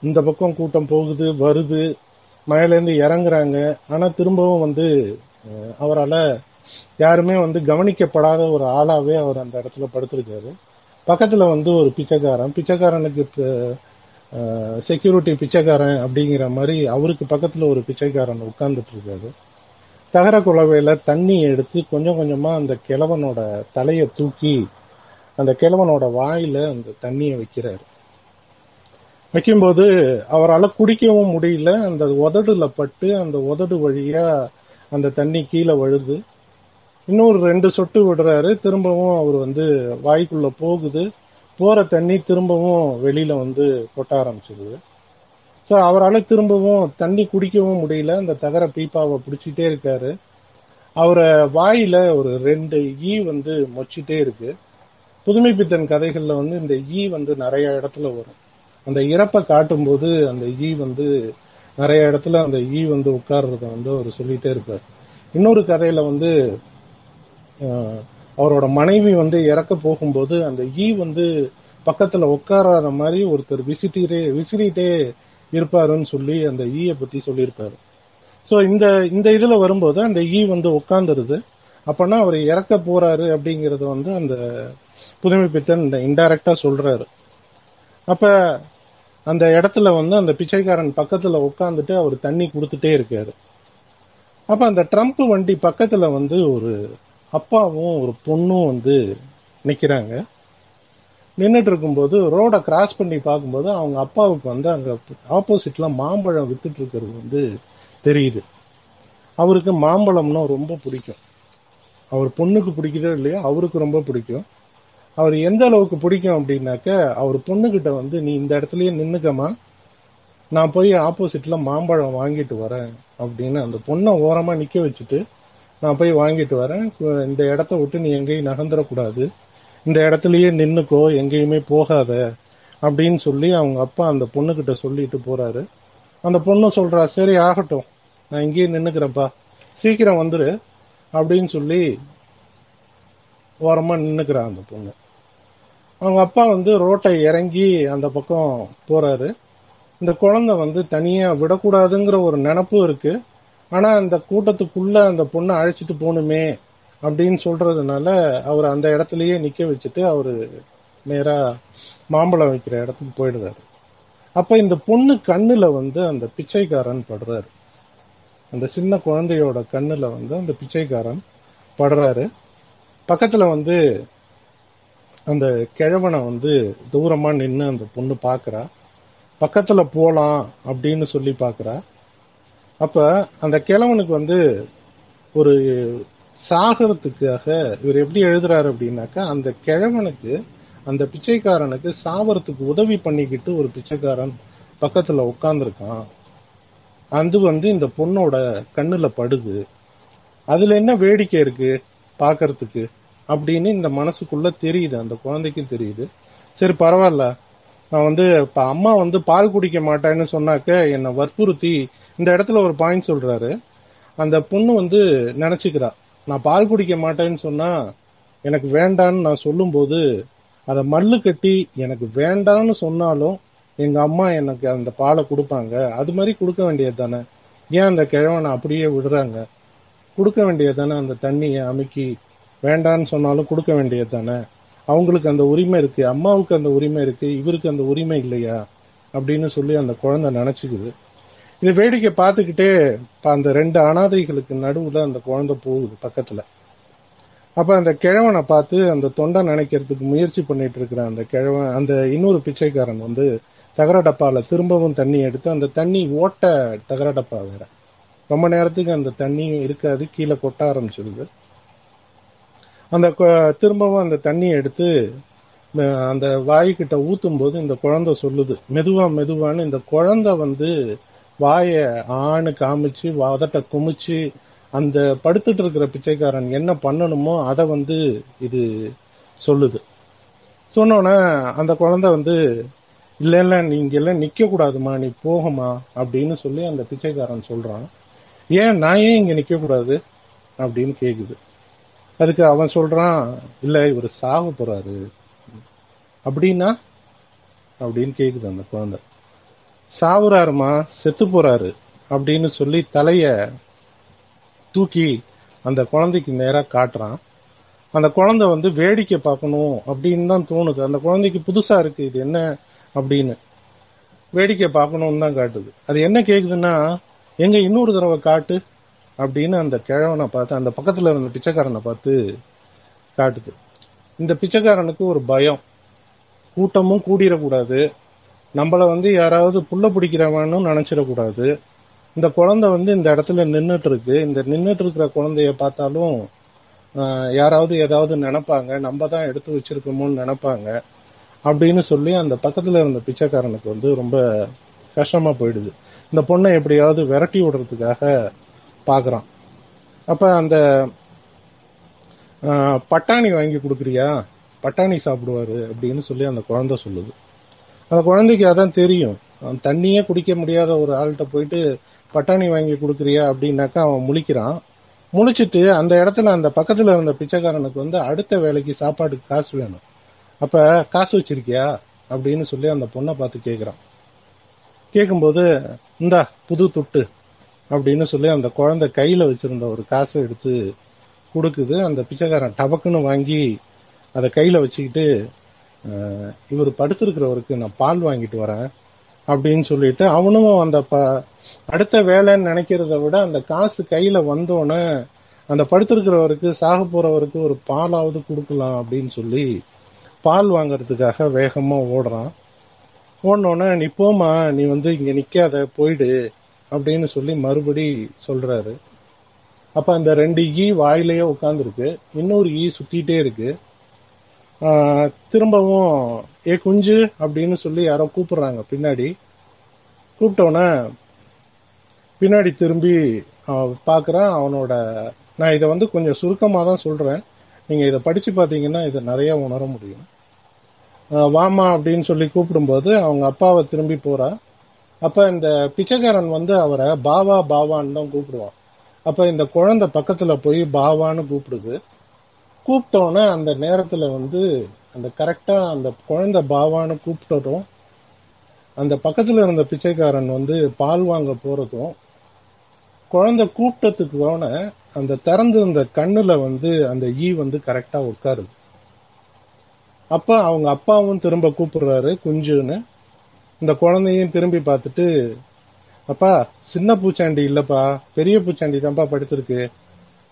இந்த பக்கம் கூட்டம் போகுது வருது மழையிலேருந்து இறங்குறாங்க. ஆனா திரும்பவும் வந்து அவரால் அவரால யாருமே வந்து கவனிக்கப்படாத ஒரு ஆளாவே அவர் அந்த இடத்துல படுத்திருக்காரு. பக்கத்துல வந்து ஒரு பிச்சைக்காரன் பிச்சைக்காரனுக்கு செக்யூரிட்டி பிச்சைக்காரன் அப்படிங்கிற மாதிரி அவருக்கு பக்கத்துல ஒரு பிச்சைக்காரன் உட்கார்ந்துட்டு இருக்காரு தகர குழவையில தண்ணி எடுத்து கொஞ்சம் கொஞ்சமா அந்த கிழவனோட தலைய தூக்கி அந்த கிழவனோட வாயில அந்த தண்ணியை வைக்கிறாரு. வைக்கும்போது அவரால் குடிக்கவும் முடியல. அந்த உதடுல பட்டு அந்த உதடு வழியா அந்த தண்ணி கீழே வழுது. இன்னொரு ரெண்டு சொட்டு விடுறாரு. திரும்பவும் அவர் வந்து வாய்க்குள்ள போகுது. போற தண்ணி திரும்பவும் வெளியில வந்து கொட்ட ஆரம்பிச்சிருது. ஸோ அவரால் திரும்பவும் தண்ணி குடிக்கவும் முடியல. அந்த தகர பீப்பாவை பிடிச்சிட்டே இருக்காரு. அவரை வாயில ஒரு ரெண்டு ஈ வந்து மொச்சிட்டே இருக்கு. புதுமை பித்தன் கதைகள்ல வந்து இந்த ஈ வந்து நிறைய இடத்துல வரும். அந்த இறப்பை காட்டும்போது அந்த ஈ வந்து நிறைய இடத்துல அந்த ஈ வந்து உட்கார்றத வந்து அவர் சொல்லிட்டே இருப்பார். இன்னொரு கதையில வந்து அவரோட மனைவி வந்து இறக்க போகும்போது அந்த ஈ வந்து பக்கத்துல உட்காராத மாதிரி ஒருத்தர் விசிட்டிட்டே விசிறிட்டே இருப்பாருன்னு சொல்லி அந்த ஈயை பத்தி சொல்லியிருப்பாரு. ஸோ இந்த இந்த இதுல வரும்போது அந்த ஈ வந்து உட்காந்துருது அப்பனா அவர் இறக்க போறாரு அப்படிங்கறத வந்து அந்த புதுமை பித்தன் இன்டைரக்டா சொல்றாரு. அப்ப அந்த இடத்துல வந்து அந்த பிச்சைக்காரன் பக்கத்துல உட்காந்துட்டு அவர் தண்ணி கொடுத்துட்டே இருக்காரு. அப்ப அந்த ட்ரம்ப் வண்டி பக்கத்துல வந்து ஒரு அப்பாவும் ஒரு பொண்ணும் வந்து நிற்கிறாங்க நின்றுட்டு இருக்கும்போது ரோடை கிராஸ் பண்ணி பார்க்கும்போது அவங்க அப்பாவுக்கு வந்து அங்கே ஆப்போசிட்ல மாம்பழம் வித்துட்டு இருக்கிறது வந்து தெரியுது. அவருக்கு மாம்பழம்னா ரொம்ப பிடிக்கும். அவர் பொண்ணுக்கு பிடிக்குதோ இல்லையோ அவருக்கு ரொம்ப பிடிக்கும். அவர் எந்த அளவுக்கு பிடிக்கும் அப்படின்னாக்க அவர் பொண்ணுகிட்ட வந்து நீ இந்த இடத்துலயே நின்னுக்கமா நான் போய் ஆப்போசிட்ல மாம்பழம் வாங்கிட்டு வரேன். அப்படின்னு அந்த பொண்ணை ஓரமா நிக்க வச்சுட்டு நான் போய் வாங்கிட்டு வரேன். இந்த இடத்த விட்டு நீ எங்கேயும் நகர்ந்துடக்கூடாது. இந்த இடத்துலயே நின்னுக்கோ எங்கேயுமே போகாத அப்படின்னு சொல்லி அவங்க அப்பா அந்த பொண்ணுகிட்ட சொல்லிட்டு போறாரு. அந்த பொண்ணு சொல்றா சரி ஆகட்டும். நான் இங்கேயே நின்னுக்கிறேன்ப்பா. சீக்கிரம் வந்துரு. அப்படின்னு சொல்லி ஓரமா நின்னுக்கிறான் அந்த பொண்ணு. அவங்க அப்பா வந்து ரோட்டை இறங்கி அந்த பக்கம் போறாரு. இந்த குழந்தை வந்து தனியா விடக்கூடாதுங்கிற ஒரு நினப்பு இருக்கு. ஆனா அந்த கூட்டத்துக்குள்ள அந்த பொண்ணை அழைச்சிட்டு போகணுமே அப்படின்னு சொல்றதுனால அவர் அந்த இடத்துலயே நிக்க வச்சுட்டு அவரு நேரா மாம்பழம் வைக்கிற இடத்துக்கு போயிடுறாரு. அப்ப இந்த பொண்ணு கண்ணுல வந்து அந்த பிச்சைக்காரன் படுறாரு. அந்த சின்ன குழந்தையோட கண்ணுல வந்து அந்த பிச்சைக்காரன் படுறாரு. பக்கத்துல வந்து அந்த கிழவனை வந்து தூரமா நின்று அந்த பொண்ணு பாக்குறா. பக்கத்துல போலாம் அப்படின்னு சொல்லி பாக்குறா. அப்ப அந்த கிழவனுக்கு வந்து ஒரு சாகரத்துக்காக இவர் எப்படி எழுதுறாரு அப்படின்னாக்கா அந்த கிழவனுக்கு அந்த பிச்சைக்காரனுக்கு சாவறதுக்கு உதவி பண்ணிக்கிட்டு ஒரு பிச்சைக்காரன் பக்கத்துல உட்கார்ந்துருக்கான். அது வந்து இந்த பொண்ணோட கண்ணுல படுது. அதுல என்ன வேடிக்கை இருக்கு பாக்குறதுக்கு? அப்படின்னு இந்த மனசுக்குள்ள தெரியுது அந்த குழந்தைக்கும் தெரியுது. சரி பரவாயில்ல. நான் வந்து இப்ப அம்மா வந்து பால் குடிக்க மாட்டேன்னு சொன்னாக்க என்னை வற்புறுத்தி இந்த இடத்துல ஒரு பாயிண்ட் சொல்றாரு. அந்த பொண்ணு வந்து நினைச்சுக்கிறா நான் பால் குடிக்க மாட்டேன்னு சொன்னா எனக்கு வேண்டான்னு நான் சொல்லும்போது அதை மல்லு கட்டி எனக்கு வேண்டான்னு சொன்னாலும் எங்க அம்மா எனக்கு அந்த பாலை கொடுப்பாங்க. அது மாதிரி கொடுக்க வேண்டியது தானே. ஏன் அந்த கிழவனை அப்படியே விடுறாங்க? கொடுக்க வேண்டியது தானே அந்த தண்ணியை அமுக்கி வேண்டான்னு சொன்னாலும் கொடுக்க வேண்டியது தானே. அவங்களுக்கு அந்த உரிமை இருக்கு. அம்மாவுக்கு அந்த உரிமை இருக்கு. இவருக்கு அந்த உரிமை இல்லையா? அப்படின்னு சொல்லி அந்த குழந்தை நினைச்சுக்குது. இது வேடிக்கை பார்த்துக்கிட்டே அந்த ரெண்டு அனாதைகளுக்கு நடுவுல அந்த குழந்தை போகுது பக்கத்துல. அப்ப அந்த கிழவனை பார்த்து அந்த தொண்டை நினைக்கிறதுக்கு முயற்சி பண்ணிட்டு இருக்கிற அந்த கிழவன் அந்த இன்னொரு பிச்சைக்காரன் வந்து தகர டப்பால திரும்பவும் தண்ணி எடுத்து அந்த தண்ணி ஓட்ட தகர டப்பா வேற. ரொம்ப நேரத்துக்கு அந்த தண்ணி இருக்காது கீழே கொட்ட ஆரம்பிச்சிருது. அந்த திரும்பவும் அந்த தண்ணியை எடுத்து அந்த வாய்க்கிட்ட ஊத்தும் போது இந்த குழந்தை சொல்லுது மெதுவா மெதுவான்னு. இந்த குழந்தை வந்து வாய ஆணு காமிச்சு வாதட்ட குமிச்சு அந்த படுத்துட்டு இருக்கிற பிச்சைக்காரன் என்ன பண்ணணுமோ அதை வந்து இது சொல்லுது. சொன்னோன்னே அந்த குழந்தை வந்து இல்ல இல்ல நீங்க எல்லாம் நிக்க கூடாதுமா நீ போகுமா அப்படின்னு சொல்லி அந்த பிச்சைக்காரன் சொல்றான். ஏன் நான் ஏன் இங்க நிக்க கூடாது அப்படின்னு கேக்குது. அதுக்கு அவன் சொல்றான் இல்ல இவர் சாக போறாரு. அப்படின்னா அப்படின்னு கேக்குது அந்த குழந்தை. சாவுறாருமா செத்து போறாரு அப்படின்னு சொல்லி தலைய தூக்கி அந்த குழந்தைக்கு நேராக காட்டுறான். அந்த குழந்தை வந்து வேடிக்கை பார்க்கணும் அப்படின்னு தான் தோணுது. அந்த குழந்தைக்கு புதுசா இருக்கு இது என்ன அப்படின்னு. வேடிக்கை பார்க்கணும்னு தான் காட்டுது. அது என்ன கேக்குதுன்னா எங்க இன்னொரு தடவை காட்டு அப்படின்னு அந்த கிழவனை பார்த்து அந்த பக்கத்துல இருந்த பிச்சைக்காரனை பார்த்து காட்டுது. இந்த பிச்சைக்காரனுக்கு ஒரு பயம். கூட்டமும் கூடிடக்கூடாது நம்மள வந்து யாராவது புள்ள பிடிக்கிறவன்னு நினைச்சிடக்கூடாது. இந்த குழந்தை வந்து இந்த இடத்துல நின்றுட்டு இருக்கு இந்த நின்றுட்டு இருக்கிற குழந்தைய பார்த்தாலும் யாராவது ஏதாவது நினைப்பாங்க. நம்ம தான் எடுத்து வச்சிருக்கோமோன்னு நினைப்பாங்க. அப்படின்னு சொல்லி அந்த பக்கத்துல இருந்த பிச்சைக்காரனுக்கு வந்து ரொம்ப கஷ்டமா போயிடுது. இந்த பொண்ணை எப்படியாவது விரட்டி விடுறதுக்காக பாக்குறான் அப்ப அந்த பட்டாணி வாங்கி கொடுக்குறியா? பட்டாணி சாப்பிடுவாரு அப்படின்னு சொல்லி அந்த குழந்தை சொல்லுது. அந்த குழந்தைக்கு அதான் தெரியும். அவன் தண்ணியே குடிக்க முடியாத ஒரு ஆள்கிட்ட போயிட்டு பட்டாணி வாங்கி கொடுக்குறியா? அப்படின்னாக்கா அவன் முழிக்கிறான். முழிச்சிட்டு அந்த இடத்துல அந்த பக்கத்தில் இருந்த பிச்சைக்காரனுக்கு வந்து அடுத்த வேலைக்கு சாப்பாட்டுக்கு காசு வேணும். அப்போ காசு வச்சிருக்கியா? அப்படின்னு சொல்லி அந்த பொண்ணை பார்த்து கேட்குறான் கேட்கும்போது இந்தா புது துட்டு அப்படின்னு சொல்லி அந்த குழந்தை கையில் வச்சிருந்த ஒரு காசை எடுத்து கொடுக்குது. அந்த பிச்சைக்காரன் டபக்குன்னு வாங்கி அதை கையில் வச்சுக்கிட்டு இவர் படுத்திருக்கிறவருக்கு நான் பால் வாங்கிட்டு வரேன் அப்படின்னு சொல்லிட்டு அவனும் அந்த ப- அடுத்த வேலைன்னு நினைக்கிறத விட அந்த காசு கையில வந்தோடனே அந்த படுத்திருக்கிறவருக்கு சாக போறவருக்கு ஒரு பாலாவது கொடுக்கலாம் அப்படின்னு சொல்லி பால் வாங்குறதுக்காக வேகமா ஓடுறான். ஓடனோடனே நீ போமா நீ வந்து இங்க நிக்காத போயிடு அப்படின்னு சொல்லி மறுபடி சொல்றாரு. அப்ப அந்த ரெண்டு ஈ வாயிலேயே உட்காந்துருக்கு இன்னொரு ஈ சுத்திட்டே இருக்கு. திரும்பவும் ஏ குஞ்சு அப்படின்னு சொல்லி யாரோ கூப்பிடுறாங்க பின்னாடி. கூப்பிட்டோன்னே பின்னாடி திரும்பி அவன் அவனோட நான் இதை வந்து கொஞ்சம் சுருக்கமாக தான் சொல்கிறேன் நீங்கள் இதை படித்து பார்த்தீங்கன்னா இதை நிறைய உணர முடியும். வாமா அப்படின்னு சொல்லி கூப்பிடும்போது அவங்க அப்பாவை திரும்பி போகிறா அப்போ இந்த பிச்சைக்காரன் வந்து அவரை பாவா பாவான்னு தான் கூப்பிடுவான். அப்போ இந்த குழந்தை பக்கத்தில் போய் பாவான்னு கூப்பிடுது. கூப்பிட்டோன்னே அந்த நேரத்துல வந்து அந்த கரெக்டா அந்த குழந்தை பாவான்னு கூப்பிட்டதும் அந்த பக்கத்துல இருந்த பிச்சைக்காரன் வந்து பால் வாங்க போறதும் குழந்தை கூப்பிட்டதுக்கு அந்த திறந்து இருந்த கண்ணுல வந்து அந்த ஈ வந்து கரெக்டா உட்காருது. அப்ப அவங்க அப்பாவும் திரும்ப கூப்பிடுறாரு குஞ்சுன்னு. இந்த குழந்தையும் திரும்பி பார்த்துட்டு அப்பா சின்ன பூச்சாண்டி இல்லப்பா பெரிய பூச்சாண்டி தான்ப்பா படுத்திருக்கு.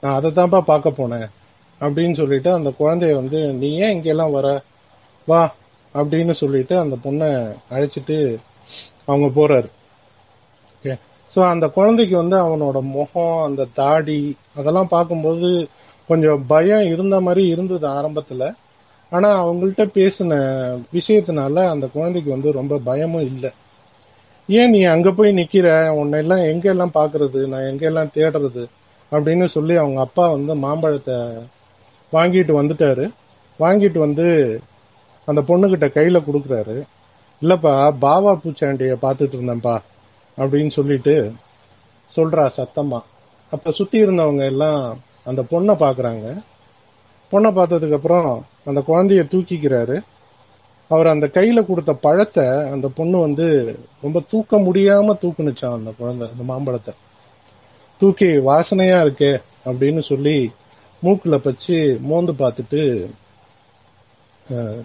நான் அதை தான்ப்பா பார்க்க போனேன். அப்படின்னு சொல்லிட்டு அந்த குழந்தைய வந்து நீ ஏன் இங்கெல்லாம் வர? வா அப்படின்னு சொல்லிட்டு அந்த பொண்ணை அழைச்சிட்டு அவங்க போறாரு. ஓகே ஸோ அந்த குழந்தைக்கு வந்து அவனோட முகம் அந்த தாடி அதெல்லாம் பார்க்கும்போது கொஞ்சம் பயம் இருந்த மாதிரி இருந்தது ஆரம்பத்தில். ஆனால் அவங்கள்ட்ட பேசின விஷயத்தினால அந்த குழந்தைக்கு வந்து ரொம்ப பயமும் இல்லை. ஏன் நீ அங்கே போய் நிற்கிற உன்னை எல்லாம் எங்கெல்லாம் எல்லாம் நான் எங்கெல்லாம் தேடுறது? அப்படின்னு சொல்லி அவங்க அப்பா வந்து மாம்பழத்தை வாங்கிட்டு வந்துட்டாரு. வாங்கிட்டு வந்து அந்த பொண்ணுகிட்ட கையில கொடுக்குறாரு. இல்லப்பா பாவா பூச்சாண்டிய பார்த்துட்டு இருந்தேன்ப்பா அப்படின்னு சொல்லிட்டு சொல்றா சத்தமா. அப்ப சுத்தி இருந்தவங்க எல்லாம் அந்த பொண்ணை பாக்குறாங்க. பொண்ணை பார்த்ததுக்கு அப்புறம் அந்த குழந்தைய தூக்கிக்கிறாரு. அவர் அந்த கையில கொடுத்த பழத்தை அந்த பொண்ணு வந்து ரொம்ப தூக்க முடியாம தூக்குனுச்சான் அந்த குழந்தை அந்த மாம்பழத்தை. தூக்கி வாசனையா இருக்கே அப்படின்னு சொல்லி மூக்கில் வச்சு மோந்து பார்த்துட்டு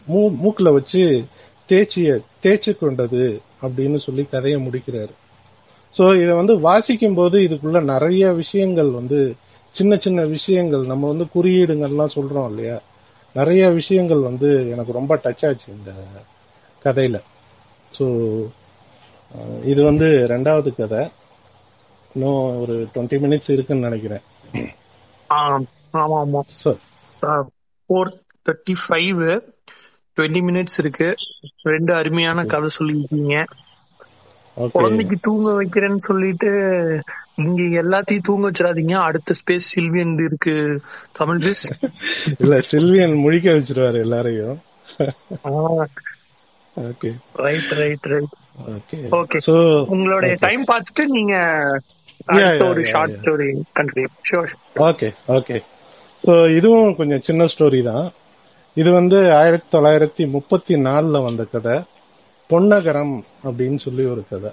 மூ- மூக்கில் வச்சு தேய்ச்சிய தேய்ச்சி கொண்டது அப்படின்னு சொல்லி கதையை முடிக்கிறாரு. ஸோ இதை வந்து வாசிக்கும் போது இதுக்குள்ள நிறைய விஷயங்கள் வந்து சின்ன சின்ன விஷயங்கள் நம்ம வந்து குறியீடுங்கள்லாம் சொல்றோம் இல்லையா? நிறைய விஷயங்கள் வந்து எனக்கு ரொம்ப டச் ஆச்சு இந்த கதையில. ஸோ இது வந்து ரெண்டாவது கதை. இன்னும் ஒரு டுவெண்ட்டி மினிட்ஸ் இருக்குன்னு நினைக்கிறேன். ஆமா ஆமா. Four thirty five twenty minutes இருக்கு. ரெண்டு அருமையான கதை சொல்லியிருக்கீங்க. குழந்தைக்கு தூங்க வைக்கிறேன்னு சொல்லிட்டு இங்க எல்லாத்தையும் தூங்க வச்சிடாதீங்க. அடுத்த ஸ்பேஸ் சில்வியன் இருக்கு. தமிழ் பேஸ் இல்ல சில்வியன் முழிக்க வச்சிருவாரு எல்லாரையும். Okay right right right okay okay so உங்களுடைய டைம் பார்த்துட்டு நீங்க ஒரு short. Story continue okay okay so இதுவும் கொஞ்சம் சின்ன ஸ்டோரி தான். இது வந்து ஆயிரத்தி தொள்ளாயிரத்தி முப்பத்தி நாலில் வந்த கதை. பொன்னகரம் அப்படின்னு சொல்லி ஒரு கதை.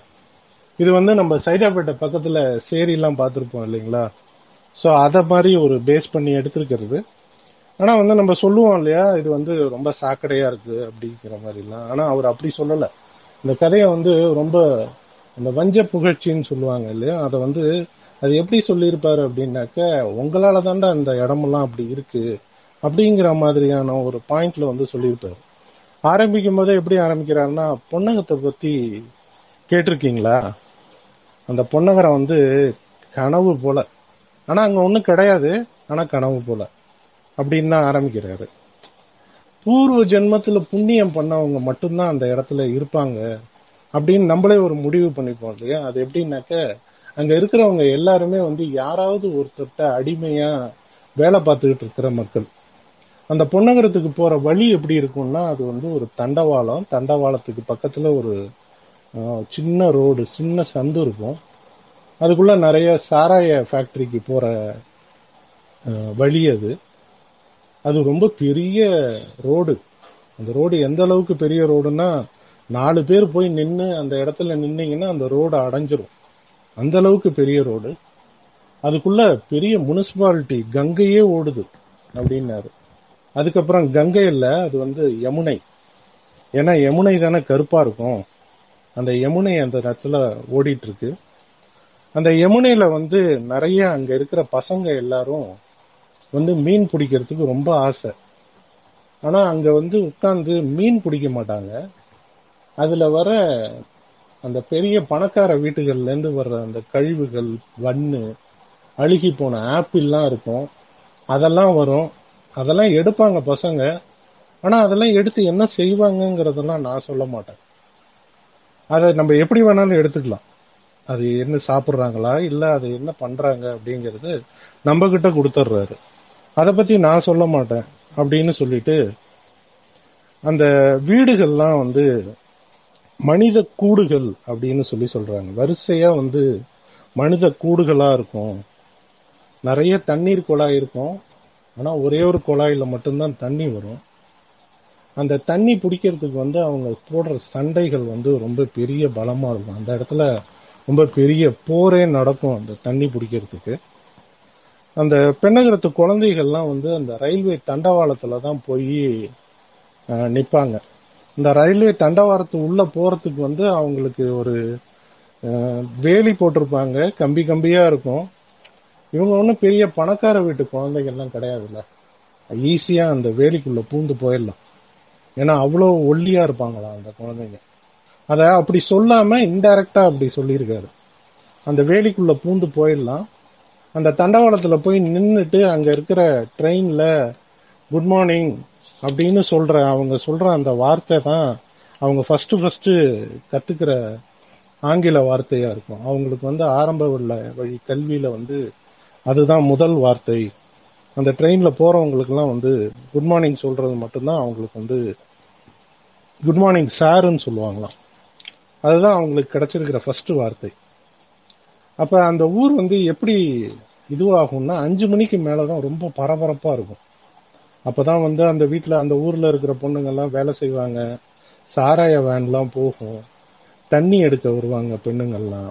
இது வந்து நம்ம சைதாப்பேட்டை பக்கத்தில் சேரிலாம் பார்த்துருப்போம் இல்லைங்களா? ஸோ அதை மாதிரி ஒரு பேஸ் பண்ணி எடுத்திருக்கிறது. ஆனால் வந்து நம்ம சொல்லுவோம் இல்லையா இது வந்து ரொம்ப சாக்கடையாக இருக்குது அப்படிங்கிற மாதிரிலாம். ஆனால் அவர் அப்படி சொல்லலை. இந்த கதையை வந்து ரொம்ப அந்த வஞ்ச புகழ்ச்சின்னு சொல்லுவாங்க இல்லையா அதை வந்து அது எப்படி சொல்லியிருப்பாரு அப்படின்னாக்க உங்களால தாண்டா அந்த இடமெல்லாம் அப்படி இருக்கு அப்படிங்கிற மாதிரியான ஒரு பாயிண்ட்ல வந்து சொல்லியிருப்பாரு. ஆரம்பிக்கும் போதே எப்படி ஆரம்பிக்கிறாருன்னா பொன்னகத்தை பத்தி கேட்டிருக்கீங்களா? அந்த பொன்னகரம் வந்து கனவு போல. ஆனா அங்க ஒன்றும் கிடையாது ஆனா கனவு போல. அப்படின்னு தான் ஆரம்பிக்கிறாரு. பூர்வ ஜென்மத்துல புண்ணியம் பண்ணவங்க மட்டும்தான் அந்த இடத்துல இருப்பாங்க அப்படின்னு நம்மளே ஒரு முடிவு பண்ணிப்போம் இல்லையா? அது எப்படின்னாக்க அங்க இருக்கிறவங்க எல்லாருமே வந்து யாராவது ஒருத்தர்கிட்ட அடிமையா வேலை பார்த்துக்கிட்டு இருக்கிற மக்கள். அந்த பொன்னகரத்துக்கு போற வழி எப்படி இருக்கும்னா அது வந்து ஒரு தண்டவாளம். தண்டவாளத்துக்கு பக்கத்துல ஒரு சின்ன ரோடு சின்ன சந்து இருக்கும். அதுக்குள்ள நிறைய சாராய ஃபேக்டரிக்கு போற வழி அது. அது ரொம்ப பெரிய ரோடு. அந்த ரோடு எந்த அளவுக்கு பெரிய ரோடுன்னா நாலு பேர் போய் நின்று அந்த இடத்துல நின்னீங்கன்னா அந்த ரோடு அடைஞ்சிரும். அந்த அளவுக்கு பெரிய ரோடு. அதுக்குள்ள பெரிய முனிசிபாலிட்டி கங்கையே ஓடுது அப்படின்னாரு. அதுக்கப்புறம் கங்கை இல்லை அது வந்து யமுனை. ஏன்னா யமுனை தானே கருப்பா இருக்கும். அந்த யமுனை அந்த இடத்துல ஓடிட்டு இருக்கு அந்த யமுனையில வந்து நிறைய அங்க இருக்கிற பசங்க எல்லாரும் வந்து மீன் பிடிக்கிறதுக்கு ரொம்ப ஆசை. ஆனா அங்க வந்து உட்கார்ந்து மீன் பிடிக்க மாட்டாங்க. அதுல வர அந்த பெரிய பணக்கார வீட்டுகள்ல இருந்து வர்ற அந்த கழிவுகள் வண்ணு அழுகி போன ஆப்பிள்லாம் இருக்கும். அதெல்லாம் வரும். அதெல்லாம் எடுப்பாங்க பசங்க. ஆனா அதெல்லாம் எடுத்து என்ன செய்வாங்கங்கிறதெல்லாம் நான் சொல்ல மாட்டேன். அதை நம்ம எப்படி வேணாலும் எடுத்துக்கலாம். அது என்ன சாப்பிட்றாங்களா? இல்ல அது என்ன பண்றாங்க அப்படிங்கறது நம்ம கிட்ட கொடுத்துட்றாரு. அதை பத்தி நான் சொல்ல மாட்டேன் அப்படின்னு சொல்லிட்டு அந்த வீடுகள்லாம் வந்து மனித கூடுகள் அப்படின்னு சொல்லி சொல்றாங்க. வரிசையா வந்து மனித கூடுகளா இருக்கும். நிறைய தண்ணீர் குழாய் இருக்கும். ஆனா ஒரே ஒரு குழாயில மட்டும்தான் தண்ணி வரும். அந்த தண்ணி பிடிக்கிறதுக்கு வந்து அவங்க போடுற சண்டைகள் வந்து ரொம்ப பெரிய பலமா இருக்கும். அந்த இடத்துல ரொம்ப பெரிய போரே நடக்கும் அந்த தண்ணி பிடிக்கிறதுக்கு. அந்த பெண்ணகரத்து குழந்தைகள்லாம் வந்து அந்த ரயில்வே தண்டவாளத்துல தான் போய் நிற்பாங்க இந்த ரயில்வே தண்டவாரத்து உள்ள போறதுக்கு வந்து அவங்களுக்கு ஒரு வேலி போட்டிருப்பாங்க. கம்பி கம்பியா இருக்கும். இவங்க ஒன்றும் பெரிய பணக்கார வீட்டு குழந்தைகள்லாம் கிடையாதுல்ல. ஈஸியா அந்த வேலிக்குள்ள பூந்து போயிடலாம். ஏன்னா அவ்வளோ ஒல்லியா இருப்பாங்களா அந்த குழந்தைங்க. அத அப்படி சொல்லாம இன்டைரக்டா அப்படி சொல்லியிருக்காரு. அந்த வேலிக்குள்ள பூந்து போயிடலாம். அந்த தண்டவாளத்துல போய் நின்றுட்டு அங்க இருக்கிற ட்ரெயின்ல குட் மார்னிங் அப்படின்னு சொல்ற அவங்க சொல்ற அந்த வார்த்தை தான் அவங்க ஃபர்ஸ்ட் ஃபர்ஸ்ட் கத்துக்கிற ஆங்கில வார்த்தையா இருக்கும். அவங்களுக்கு வந்து ஆரம்ப உள்ள வழி கல்வியில வந்து அதுதான் முதல் வார்த்தை. அந்த ட்ரெயின்ல போறவங்களுக்குலாம் வந்து குட் மார்னிங் சொல்றது மட்டும்தான் அவங்களுக்கு வந்து குட் மார்னிங் சாருன்னு சொல்லுவாங்களாம். அதுதான் அவங்களுக்கு கிடைச்சிருக்கிற ஃபர்ஸ்ட் வார்த்தை. அப்ப அந்த ஊர் வந்து எப்படி இதுவாகும்னா அஞ்சு மணிக்கு மேலதான் ரொம்ப பரபரப்பா இருக்கும். அப்பதான் வந்து அந்த வீட்டுல அந்த ஊர்ல இருக்கிற பொண்ணுங்க எல்லாம் வேலை செய்வாங்க. சாராய வேன்லாம் போகும். தண்ணி எடுக்க வருவாங்க பெண்ணுங்கள்லாம்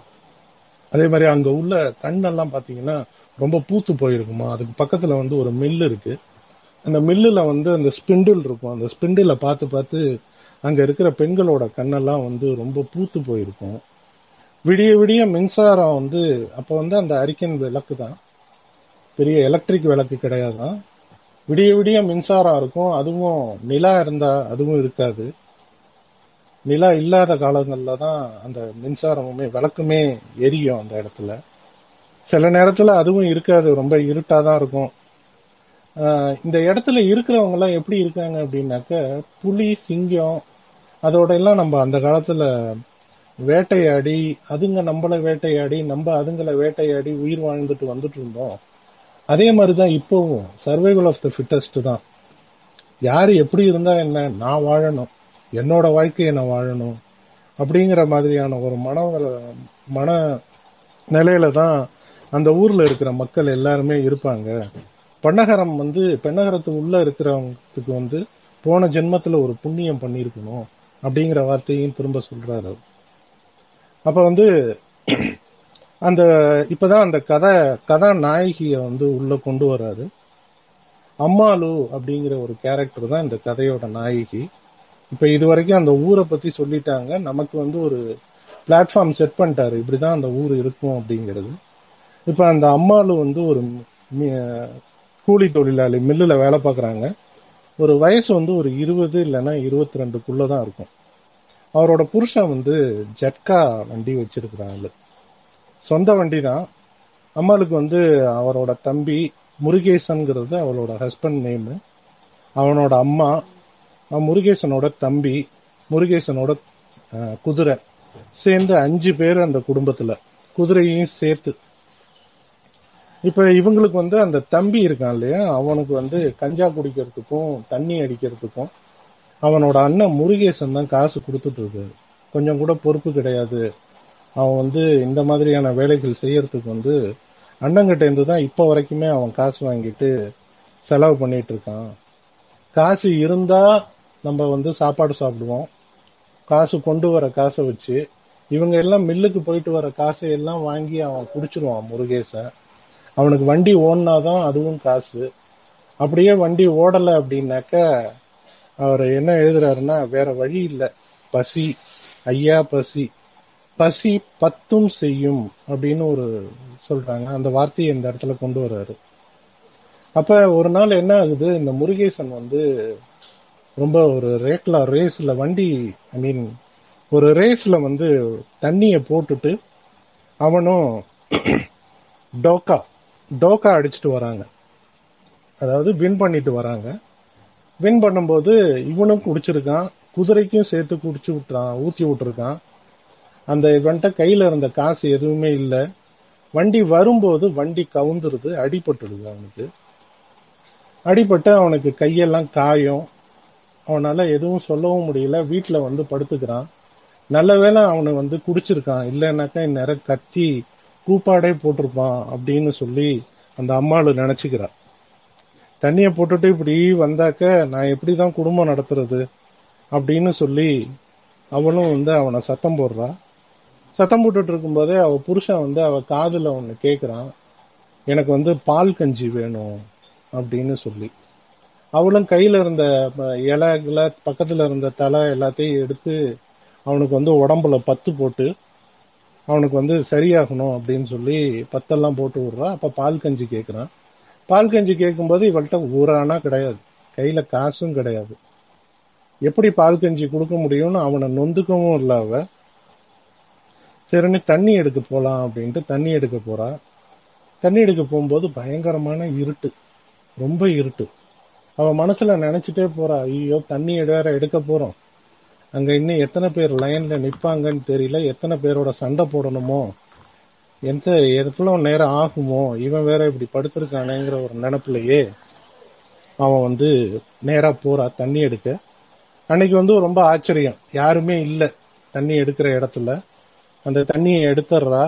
அதே மாதிரி அங்க உள்ள கண்ணெல்லாம் பாத்தீங்கன்னா ரொம்ப பூத்து போயிருக்குமா? அதுக்கு பக்கத்துல வந்து ஒரு மில்லு இருக்கு. அந்த மில்லுல வந்து அந்த ஸ்பிண்டில் இருக்கும். அந்த ஸ்பிண்டில பார்த்து பார்த்து அங்க இருக்கிற பெண்களோட கண்ணெல்லாம் வந்து ரொம்ப பூத்து போயிருக்கும். விடிய விடிய மின்சாரம் வந்து அப்ப வந்து அந்த அரிக்கன் விளக்கு தான் பெரிய எலக்ட்ரிக் விளக்கு கிடையாதான். விடிய விடிய மின்சாரம் இருக்கும். அதுவும் நிலா இருந்தா அதுவும் இருக்காது. நிலா இல்லாத காலங்கள்ல தான் அந்த மின்சாரமுமே விளக்குமே எரியும் அந்த இடத்துல. சில நேரத்துல அதுவும் இருக்காது. ரொம்ப இருட்டாதான் இருக்கும். இந்த இடத்துல இருக்கிறவங்க எல்லாம் எப்படி இருக்காங்க அப்படின்னாக்க புலி சிங்கம் அதோட எல்லாம் நம்ம அந்த காலத்துல வேட்டையாடி அதுங்க நம்மளை வேட்டையாடி நம்ம அதுங்களை வேட்டையாடி உயிர் வாழ்ந்துட்டு வந்துட்டு இருந்தோம். அதே மாதிரி தான் இப்போவும் சர்வைவல் ஆஃப் த ஃபிட்டஸ்ட் தான். யார் எப்படி இருந்தால் என்ன? நான் வாழணும். என்னோட வாழ்க்கையை நான் வாழணும். அப்படிங்கிற மாதிரியான ஒரு மன மன நிலையில தான் அந்த ஊரில் இருக்கிற மக்கள் எல்லாருமே இருப்பாங்க. பெண்ணகரம் வந்து பெண்ணகரத்து உள்ள இருக்கிறவங்களுக்கு வந்து போன ஜென்மத்துல ஒரு புண்ணியம் பண்ணியிருக்கணும் அப்படிங்கிற வார்த்தையும் திரும்ப சொல்றாரு அப்போ அப்ப வந்து அந்த இப்பதான் அந்த கதை கதாநாயகிய வந்து உள்ள கொண்டு வராரு. அம்மாளு அப்படிங்கிற ஒரு கேரக்டர் தான் இந்த கதையோட நாயகி. இப்ப இது வரைக்கும் அந்த ஊரை பத்தி சொல்லிட்டாங்க. நமக்கு வந்து ஒரு பிளாட்ஃபார்ம் செட் பண்ணிட்டாரு. இப்படிதான் அந்த ஊர் இருக்கும் அப்படிங்கிறது. இப்ப அந்த அம்மாளு வந்து ஒரு கூலி தொழிலாளி மில்லுல வேலை பார்க்குறாங்க. ஒரு வயசு வந்து ஒரு இருபது இல்லைன்னா இருபத்தி ரெண்டுக்குள்ளதான் இருக்கும். அவரோட புருஷன் வந்து ஜட்கா வண்டி வச்சிருக்கிறாங்க. சொந்த வண்டி தான் அம்மாளுக்கு வந்து அவரோட தம்பி முருகேசன்கிறது அவளோட ஹஸ்பண்ட் நேமு அவனோட அம்மா முருகேசனோட தம்பி முருகேசனோட குதிரை சேர்ந்து அஞ்சு பேர் அந்த குடும்பத்துல. குதிரையும் சேர்த்து. இப்ப இவங்களுக்கு வந்து அந்த தம்பி இருக்கான் இல்லையா? அவனுக்கு வந்து கஞ்சா குடிக்கிறதுக்கும் தண்ணி அடிக்கிறதுக்கும் அவனோட அண்ணன் முருகேசன் தான் காசு கொடுத்துட்டு இருக்காரு. கொஞ்சம் கூட பொறுப்பு கிடையாது. அவன் வந்து இந்த மாதிரியான வேலைகள் செய்யறதுக்கு வந்து அண்ணங்கிட்ட இருந்து தான் இப்போ வரைக்குமே அவன் காசு வாங்கிட்டு செலவு பண்ணிட்டு இருக்கான். காசு இருந்தா நம்ம வந்து சாப்பாடு சாப்பிடுவோம். காசு கொண்டு வர காசை வச்சு இவங்க எல்லாம் மில்லுக்கு போயிட்டு வர காசை எல்லாம் வாங்கி அவன் குடிச்சிருவான் முருகேசன் அவனுக்கு வண்டி ஓடினாதான் அதுவும் காசு. அப்படியே வண்டி ஓடல அப்படின்னாக்க அவர் என்ன எழுதுறாருன்னா வேற வழி இல்லை. பசி. ஐயா பசி. பசி பத்தும் செய்யும் அப்படின்னு ஒரு சொல்றாங்க. அந்த வார்த்தையை இந்த இடத்துல கொண்டு வர்றாரு. அப்ப ஒரு நாள் என்ன ஆகுது? இந்த முருகேசன் வந்து ரொம்ப ஒரு ரேட்ல ரேஸ்ல வண்டி ஐ மீன் ஒரு ரேஸ்ல வந்து தண்ணிய போட்டுட்டு அவனும் டோக்கா டோக்கா அடிச்சுட்டு வராங்க. அதாவது வின் பண்ணிட்டு வராங்க. வின் பண்ணும்போது இவனும் குடிச்சிருக்கான் குதிரைக்கும் சேர்த்து குடிச்சு விட்டுறான் ஊத்தி விட்டுருக்கான். அந்த இவன்ட்ட கையில இருந்த காசு எதுவுமே இல்லை. வண்டி வரும்போது வண்டி கவுந்துருது அடிபட்டுடுது அவனுக்கு. அடிபட்டு அவனுக்கு கையெல்லாம் காயம். அவனால எதுவும் சொல்லவும் முடியல. வீட்டில் வந்து படுத்துக்கிறான். நல்ல வேளை அவனை வந்து குடிச்சிருக்கான். இல்லைன்னாக்கா இந்நேரம் கத்தி கூப்பாடே போட்டிருப்பான் அப்படின்னு சொல்லி அந்த அம்மாளு நினைச்சுக்கிறா. தண்ணியை போட்டுட்டு இப்படி வந்தாக்க நான் எப்படி தான் குடும்பம் நடத்துறது அப்படின்னு சொல்லி அவளும் வந்து அவனை சத்தம் போடுறா. சத்தம் போட்டுட்டு இருக்கும்போதே அவ புருஷன் வந்து அவ காதுல ஒண்ணு கேக்குறான். எனக்கு வந்து பால் கஞ்சி வேணும் அப்படின்னு சொல்லி. அவளும் கையில இருந்த இலைகளை பக்கத்துல இருந்த தலை எல்லாத்தையும் எடுத்து அவனுக்கு வந்து உடம்புல பத்து போட்டு அவனுக்கு வந்து சரியாகணும் அப்படின்னு சொல்லி பத்தெல்லாம் போட்டு விடுறா. அப்ப பால் கஞ்சி கேட்குறான் பால் கஞ்சி கேட்கும்போது இவள்கிட்ட ஒரு அணா கிடையாது. கையில காசும் கிடையாது. எப்படி பால் கஞ்சி கொடுக்க முடியும்னு அவனை நொந்துக்கவும் இல்ல சரின்னு தண்ணி எடுக்க போகலாம் அப்படின்ட்டு தண்ணி எடுக்க போகிறா தண்ணி எடுக்க போகும்போது பயங்கரமான இருட்டு ரொம்ப இருட்டு. அவள் மனசில் நினச்சிட்டே போகிறா ஐயோ தண்ணி வேற எடுக்க போகிறோம் அங்கே இன்னும் எத்தனை பேர் லைனில் நிற்பாங்கன்னு தெரியல எத்தனை பேரோட சண்டை போடணுமோ? எந்த எவ்வளோ நேரம் ஆகுமோ? இவன் வேற இப்படி படுத்திருக்கானேங்கிற ஒரு நினப்புலையே அவன் வந்து நேராக போகிறா தண்ணி எடுக்க. அன்னைக்கு வந்து ரொம்ப ஆச்சரியம். யாருமே இல்லை தண்ணி எடுக்கிற இடத்துல. அந்த தண்ணியை எடுத்துடுறா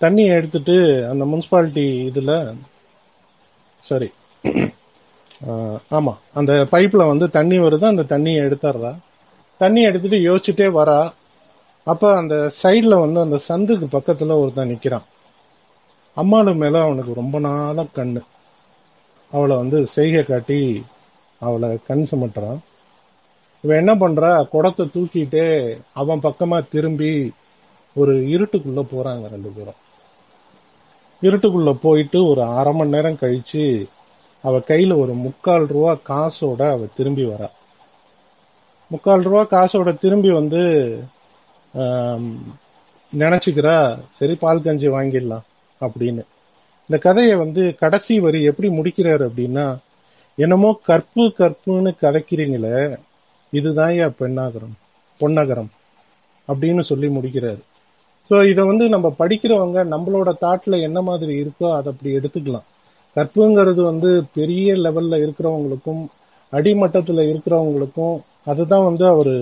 தண்ணியை எடுத்துட்டு அந்த முனிசிபாலிட்டி இதுல சாரி ஆமா அந்த பைப்ல வந்து தண்ணி வருது அந்த தண்ணியை எடுத்துடுறா தண்ணி எடுத்துட்டு யோசிச்சுட்டே வரா. அப்ப அந்த சைட்ல வந்து அந்த சந்துக்கு பக்கத்துல ஒருத்தன் நிக்கிறான். அம்மாளு மேல அவனுக்கு ரொம்ப நாளா கண்ணு. அவளை வந்து செய்கை காட்டி அவளை கண் சுமட்டுறான். இவன் என்ன பண்றா? குடத்தை தூக்கிட்டு அவன் பக்கமா திரும்பி ஒரு இருட்டுக்குள்ள போறாங்க ரெண்டு பேரும். இருட்டுக்குள்ள போயிட்டு ஒரு அரை மணி நேரம் கழிச்சு அவ கையில ஒரு முக்கால் ரூபா காசோட அவ திரும்பி வரா. முக்கால் ரூபா காசோட திரும்பி வந்து நினைச்சுக்கிறா சரி பால் கஞ்சி வாங்கிடலாம் அப்படின்னு. இந்த கதையை வந்து கடைசி வரி எப்படி முடிக்கிறாரு அப்படின்னா என்னமோ கற்பு கற்புன்னு கதைக்கிறீங்களே இதுதான் ஏன் பெண்ணாகரம் பொன்னகரம் அப்படின்னு சொல்லி முடிக்கிறாரு. ஸோ இதை வந்து நம்ம படிக்கிறவங்க நம்மளோட தாட்ல என்ன மாதிரி இருக்கோ அதை அப்படி எடுத்துக்கலாம். கற்புங்கிறது வந்து பெரிய லெவல்ல இருக்கிறவங்களுக்கும் அடிமட்டத்தில் இருக்கிறவங்களுக்கும் அதுதான் வந்து அவர்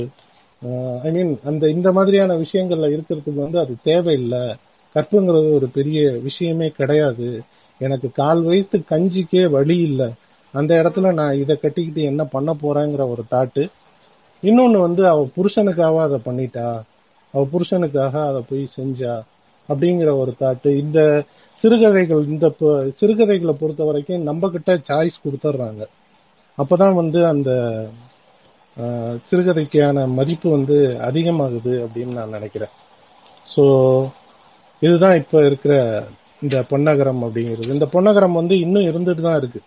ஐ மீன் அந்த இந்த மாதிரியான விஷயங்கள்ல இருக்கிறதுக்கு வந்து அது தேவையில்லை. கற்புங்கிறது ஒரு பெரிய விஷயமே கிடையாது. எனக்கு கால் வைத்து கஞ்சிக்கே வழி இல்லை. அந்த இடத்துல நான் இதை கட்டிக்கிட்டு என்ன பண்ண போறேங்கிற ஒரு தாட்டு இன்னொன்னு வந்து அவ புருஷனுக்காக அதை பண்ணிட்டா. அவ புருஷனுக்காக அதை போய் செஞ்சா அப்படிங்கிற ஒரு தாட்டு இந்த சிறுகதைகள் இந்த சிறுகதைகளை பொறுத்த வரைக்கும் நம்ம கிட்ட சாய்ஸ் கொடுத்துட்றாங்க அப்பதான் வந்து அந்த சிறுகதைக்கான மதிப்பு வந்து அதிகமாகுது அப்படின்னு நான் நினைக்கிறேன். ஸோ இதுதான் இப்போ இருக்கிற இந்த பொன்னகரம் அப்படிங்கிறது. இந்த பொன்னகரம் வந்து இன்னும் இருந்துட்டு தான் இருக்கு.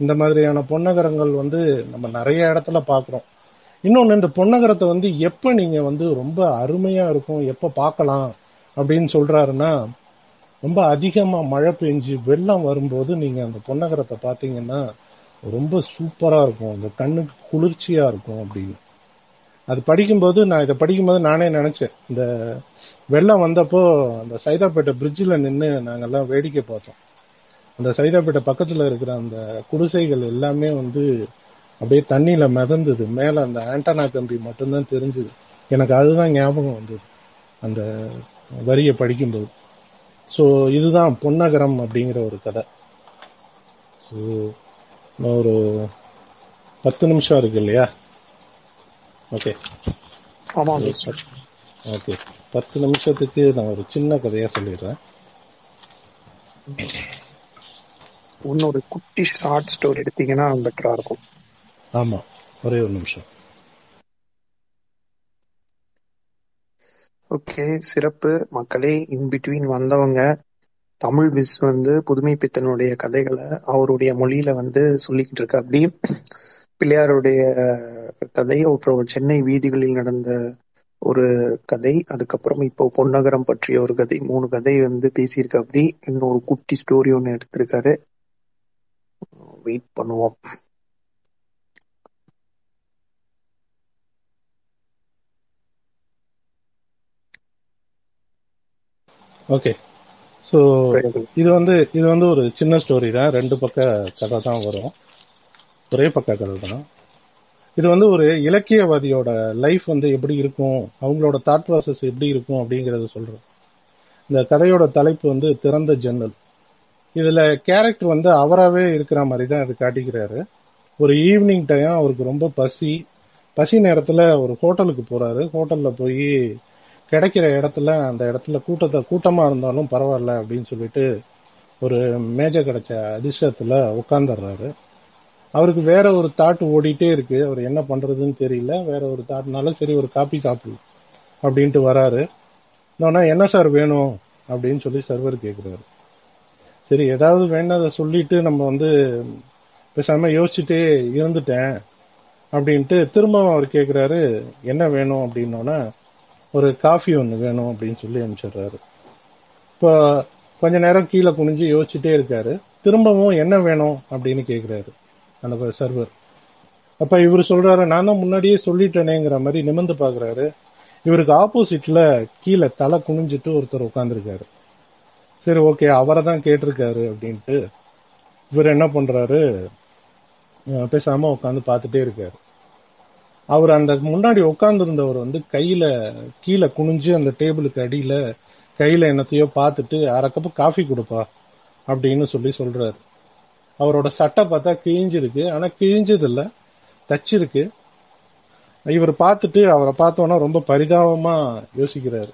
இந்த மாதிரியான பொன்னகரங்கள் வந்து நம்ம நிறைய இடத்துல பார்க்குறோம் இன்னொன்று இந்த பொன்னகரத்தை வந்து எப்போ நீங்க வந்து ரொம்ப அருமையா இருக்கும் எப்போ பார்க்கலாம் அப்படின்னு சொல்றாருன்னா ரொம்ப அதிகமா மழை பெஞ்சு வெள்ளம் வரும்போது நீங்க அந்த பொன்னகரத்தை பார்த்தீங்கன்னா ரொம்ப சூப்பரா இருக்கும். அந்த கண்ணுக்கு குளிர்ச்சியா இருக்கும் அப்படின்னு. அது படிக்கும்போது நான் இதை படிக்கும்போது நானே நினைச்சேன். இந்த வெள்ளம் வந்தப்போ அந்த சைதாப்பேட்டை பிரிட்ஜில் நின்று நாங்கெல்லாம் வேடிக்கை பார்த்தோம். அந்த சைதாப்பேட்டை பக்கத்தில் இருக்கிற அந்த குடிசைகள் எல்லாமே வந்து அப்படியே தண்ணியில மிதந்தது. மேல அந்த ஆண்டனா கம்பி மட்டும்தான் தெரிஞ்சது. எனக்கு அதுதான் ஞாபகம் வந்தது. அந்த வரியை படிக்கும்போது. ஸோ இதுதான் பொன்னகரம் அப்படிங்கிற ஒரு கதை. ஸோ ஒரு பத்து நிமிஷம் இருக்கு இல்லையா? ஓகே ஆமா மிஸ்டர் ஓகே பத்து நிமிஷத்துக்கு நான் ஒரு சின்ன கதையா சொல்லிடுறேன். இன்னொரு குட்டி ஷார்ட் ஸ்டோரி எடுத்தீங்கன்னா பெட்டரா இருக்கும். ஆமா ஒரே ஒரு நிமிஷம். ஓகே சிறப்பு. மக்களே இன் பிட்வீன் வந்தவங்க தமிழ் மிஸ் வந்து புதுமை பித்தனுடைய கதைகளை அவருடைய மொழியில வந்து சொல்லிக்கிட்டு இருக்க. அப்படி பிள்ளையாருடைய கதை அப்புறம் சென்னை வீதிகளில் நடந்த ஒரு கதை அதுக்கப்புறம் இப்போ பொன்னகரம் பற்றிய ஒரு கதை மூணு கதை வந்து பேசியிருக்க. அப்படி இன்னொரு குட்டி ஸ்டோரி ஒன்று எடுத்திருக்காரு. வெயிட் பண்ணுவோம். ஓகே ஸோ இது வந்து இது வந்து ஒரு சின்ன ஸ்டோரி தான். ரெண்டு பக்க கதை தான் வரும். ஒரே பக்க கதை தான். இது வந்து ஒரு இலக்கியவாதியோட லைஃப் வந்து எப்படி இருக்கும்? அவங்களோட தாட் ப்ராசஸ் எப்படி இருக்கும் அப்படிங்கறத சொல்றேன் இந்த கதையோட தலைப்பு வந்து திறந்த ஜன்னல். இதுல கேரக்டர் வந்து அவராகவே இருக்கிற மாதிரி தான் இது காட்டிக்கிறாரு. ஒரு ஈவினிங் டைம் அவருக்கு ரொம்ப பசி. பசி நேரத்துல ஒரு ஹோட்டலுக்கு போறாரு. ஹோட்டல்ல போய் கிடைக்கிற இடத்துல அந்த இடத்துல கூட்டத்தை கூட்டமா இருந்தாலும் பரவாயில்ல அப்படின்னு சொல்லிட்டு ஒரு மேஜை கிடைச்ச அதிர்ஷ்டத்துல உட்காந்துடுறாரு அவருக்கு வேற ஒரு தாட் ஓடிட்டே இருக்கு. அவர் என்ன பண்றதுன்னு தெரியல. வேற ஒரு தாட்னால சரி ஒரு காபி சாப்பிடலாம் அப்படின்ட்டு வராரு. இன்னொன்னா என்ன சார் வேணும்? அப்படின்னு சொல்லி சர்வர் கேக்குறாரு. சரி ஏதாவது வேணாத சொல்லிட்டு நம்ம வந்து பேசாம யோசிச்சுட்டே இருந்துட்டேன் அப்படின்ட்டு திரும்பவும் அவர் கேக்குறாரு என்ன வேணும்? அப்படின்னோன்னா ஒரு காஃபி ஒன்று வேணும் அப்படின்னு சொல்லி அனுப்பிச்சிடுறாரு. இப்போ கொஞ்ச நேரம் கீழே குனிஞ்சு யோசிச்சுட்டே இருக்காரு. திரும்பவும் என்ன வேணும் அப்படின்னு கேட்குறாரு அந்த சர்வர் அப்ப இவர் சொல்றாரு நான் தான் முன்னாடியே சொல்லிட்டேனேங்கிற மாதிரி நிமிர்ந்து பாக்குறாரு. இவருக்கு ஆப்போசிட்ல கீழே தலை குனிஞ்சிட்டு ஒருத்தர் உட்காந்துருக்காரு சரி ஓகே அவரை தான் கேட்டிருக்காரு அப்படின்ட்டு இவர் என்ன பண்றாரு பேசாமல் பேசாம உட்காந்து பார்த்துட்டே இருக்காரு. அவர் அந்த முன்னாடி உட்கார்ந்துருந்தவர் வந்து கையில கீழே குனிஞ்சு அந்த டேபிளுக்கு அடியில கையில என்னத்தையோ பார்த்துட்டு அரை கப்பு காஃபி கொடுப்பா அப்படின்னு சொல்லி சொல்றாரு. அவரோட சட்டை பார்த்தா கிழிஞ்சிருக்கு. ஆனா கிழிஞ்சது இல்ல தச்சிருக்கு. இவர் பார்த்துட்டு அவரை பார்த்தோன்னா ரொம்ப பரிதாபமா யோசிக்கிறாரு.